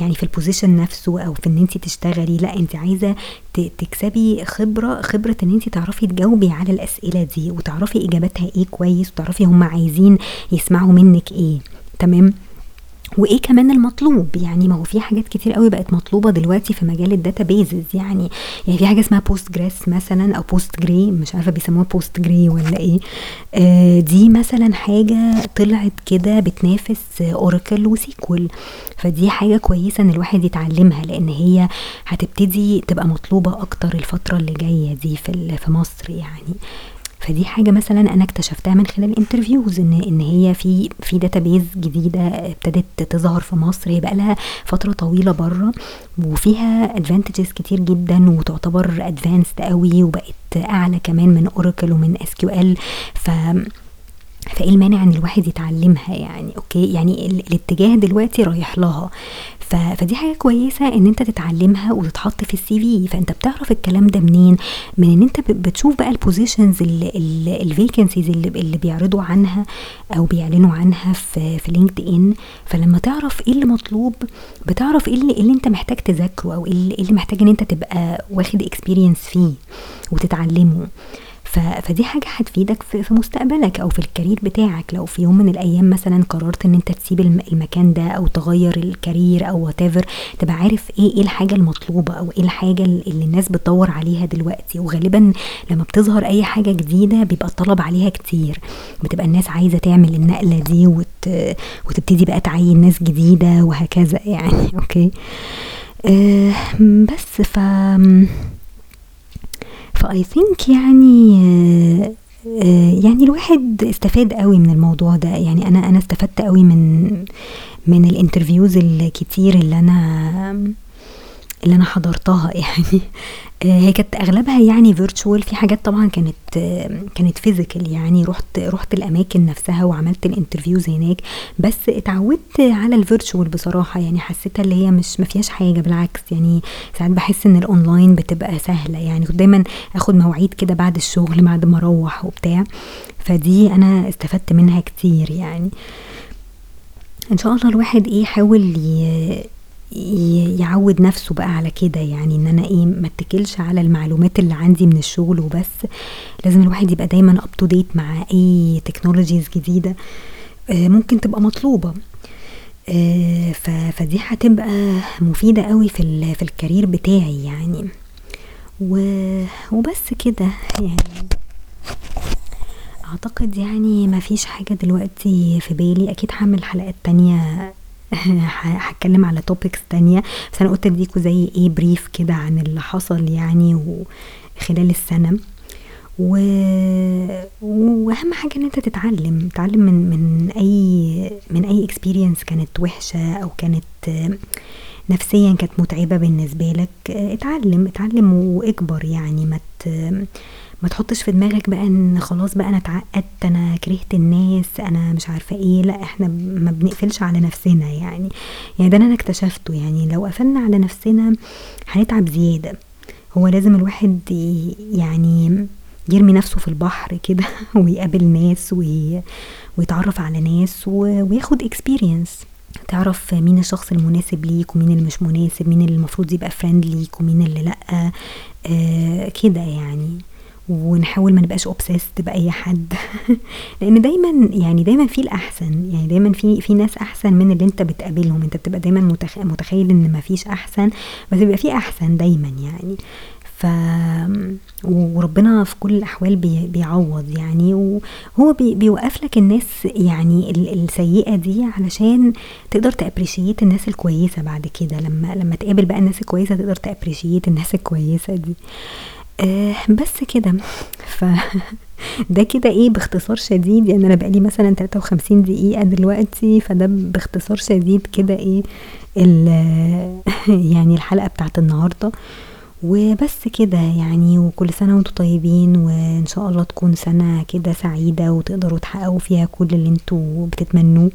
A: يعني في ال position نفسه أو في إن انت تشتغلي لأ انت عايزة تكسبي خبرة خبرة إن انت تعرفي تجاوبي على الأسئلة دي وتعرفي إجاباتها إيه كويس وتعرفي هم عايزين يسمعوا منك إيه. تمام؟ وإيه كمان المطلوب؟ يعني ما هو في حاجات كتير قوي بقت مطلوبة دلوقتي في مجال ال databases يعني يعني في حاجة اسمها Postgres مثلا أو Postgre مش عارفة بيسموها Postgre ولا إيه. آه دي مثلا حاجة طلعت كده بتنافس Oracle و SQL فدي حاجة كويسة إن الواحد يتعلمها لأن هي هتبتدي تبقى مطلوبة أكتر الفترة اللي جاية دي في في مصر يعني. فدي حاجة مثلا أنا اكتشفتها من خلال ال interviews إن إن هي في في database جديدة ابتدت تظهر في مصر هي بقى لها فترة طويلة بره وفيها advantages كتير جدا وتعتبر advanced قوي وبقت أعلى كمان من Oracle ومن SQL فايه المانع إن الواحد يتعلمها يعني؟ okay يعني الاتجاه دلوقتي رايح لها. فدي حاجة كويسة إن أنت تتعلمها وتتحط في ال CV. فأنت بتعرف الكلام ده منين؟ من إن أنت بتشوف بقى ال positions ال vacancies اللي, اللي بيعرضوا عنها أو بيعلنوا عنها في في LinkedIn فلما تعرف إيه اللي مطلوب بتعرف إيه اللي, اللي أنت محتاج تذاكره أو إيه اللي, اللي محتاج إن أنت تبقى واخد experience فيه وتتعلمه. فدي حاجة هتفيدك في, مستقبلك أو في ال career بتاعك. لو في يوم من الأيام مثلا قررت إن أنت تسيب المكان ده أو تغير ال career أو what تبقى عارف إيه إيه الحاجة المطلوبة أو إيه الحاجة اللي الناس بتدور عليها دلوقتي. وغالبا لما بتظهر أي حاجة جديدة بيبقى الطلب عليها كتير. بتبقى الناس عايزة تعمل النقلة دي وت... وتبتدي بقى تعين ناس جديدة وهكذا يعني. okay. أه بس ف ف I think يعني آه، يعني الواحد استفاد قوي من الموضوع ده. يعني أنا أنا استفدت قوي من من ال interviews الكتير اللي أنا اللي أنا حضرتها يعني. هي كانت أغلبها يعني virtual. في حاجات طبعًا كانت كانت physical يعني. رُحت رُحت الأماكن نفسها وعملت ال interviews هناك، بس اتعودت على ال virtual بصراحة يعني. حسيتها اللي هي مش ما فيهاش حاجة بالعكس يعني. ساعات باحس إن الأونلاين بتبقى سهلة يعني. كنت دايمًا آخد مواعيد كده بعد الشغل بعد ما أروّح وبتاع، فدي أنا استفدت منها كتير يعني. إن شاء الله الواحد إيه يحاول يعوّد نفسه بقى على كده يعني إن أنا إيه ما اتكلش على المعلومات اللي عندي من الشغل وبس، لازم الواحد يبقى دايمًا up to date مع أي technologies جديدة ممكن تبقى مطلوبة. ف فدي هتبقى مفيدة أوي في في الcareer بتاعي يعني. وبس كده يعني. أعتقد يعني ما فيش حاجة دلوقتي في بالي أكيد هاعمل حلقات تانية ه هاتكلم على topics تانية، بس أنا قُلت أديكم زي إيه brief كده عن اللي حصل يعني وخلال السنة. و وأهم حاجة إن أنت تتعلم، تتعلم من من أي من أي experience كانت وحشة أو كانت نفسيًا كانت متعبة بالنسبة لك، اتعلم، اتعلم وإكبر يعني ما ت ما تحطش في دماغك بقى إن خلاص بقى أنا اتعقدت، أنا كرهت الناس، أنا مش عارفة إيه، لأ إحنا ما بنقفلش على نفسنا يعني، يعني ده أنا اكتشفته يعني لو قفلنا على نفسنا هنتعب زيادة، هو لازم الواحد يعني يرمي نفسه في البحر كده ويقابل ناس وي ويتعرف على ناس وياخد experience. تعرف مين الشخص المناسب ليك ومين اللي مش مناسب، مين اللي المفروض يبقى friend ليك ومين اللي لأ، كده يعني. ونحاول ما نبقاش obsessed بأي حد لإن دايمًا يعني دايمًا في الأحسن، يعني دايمًا في في ناس أحسن من اللي أنت بتقابلهم، أنت بتبقى دايمًا متخ متخيل إن ما فيش أحسن، بس بيبقى في أحسن دايمًا يعني. ف وربنا في كل الأحوال بي بيعوّض يعني وهو بي بيوقّف لك الناس يعني ال السيئة دي علشان تقدر تappreciate الناس الكويسة بعد كده، لمّا لمّا تقابل بقى الناس الكويسة تقدر تappreciate الناس الكويسة دي. بس كده. ف ده كده إيه باختصار شديد. يعني أنا بقى لي مثلًا 53 دقيقة دلوقتي، فده باختصار شديد كده إيه يعني الحلقة بتاعة النهارده، وبس كده يعني وكل سنة وأنتم طيبين وإن شاء الله تكون سنة كده سعيدة وتقدروا تحققوا فيها كل اللي أنتم بتتمنوه،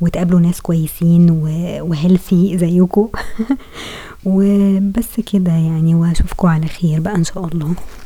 A: وتقابلوا ناس كويسين و زيكم. وبس كده يعني وأشوفكم على خير بقى إن شاء الله.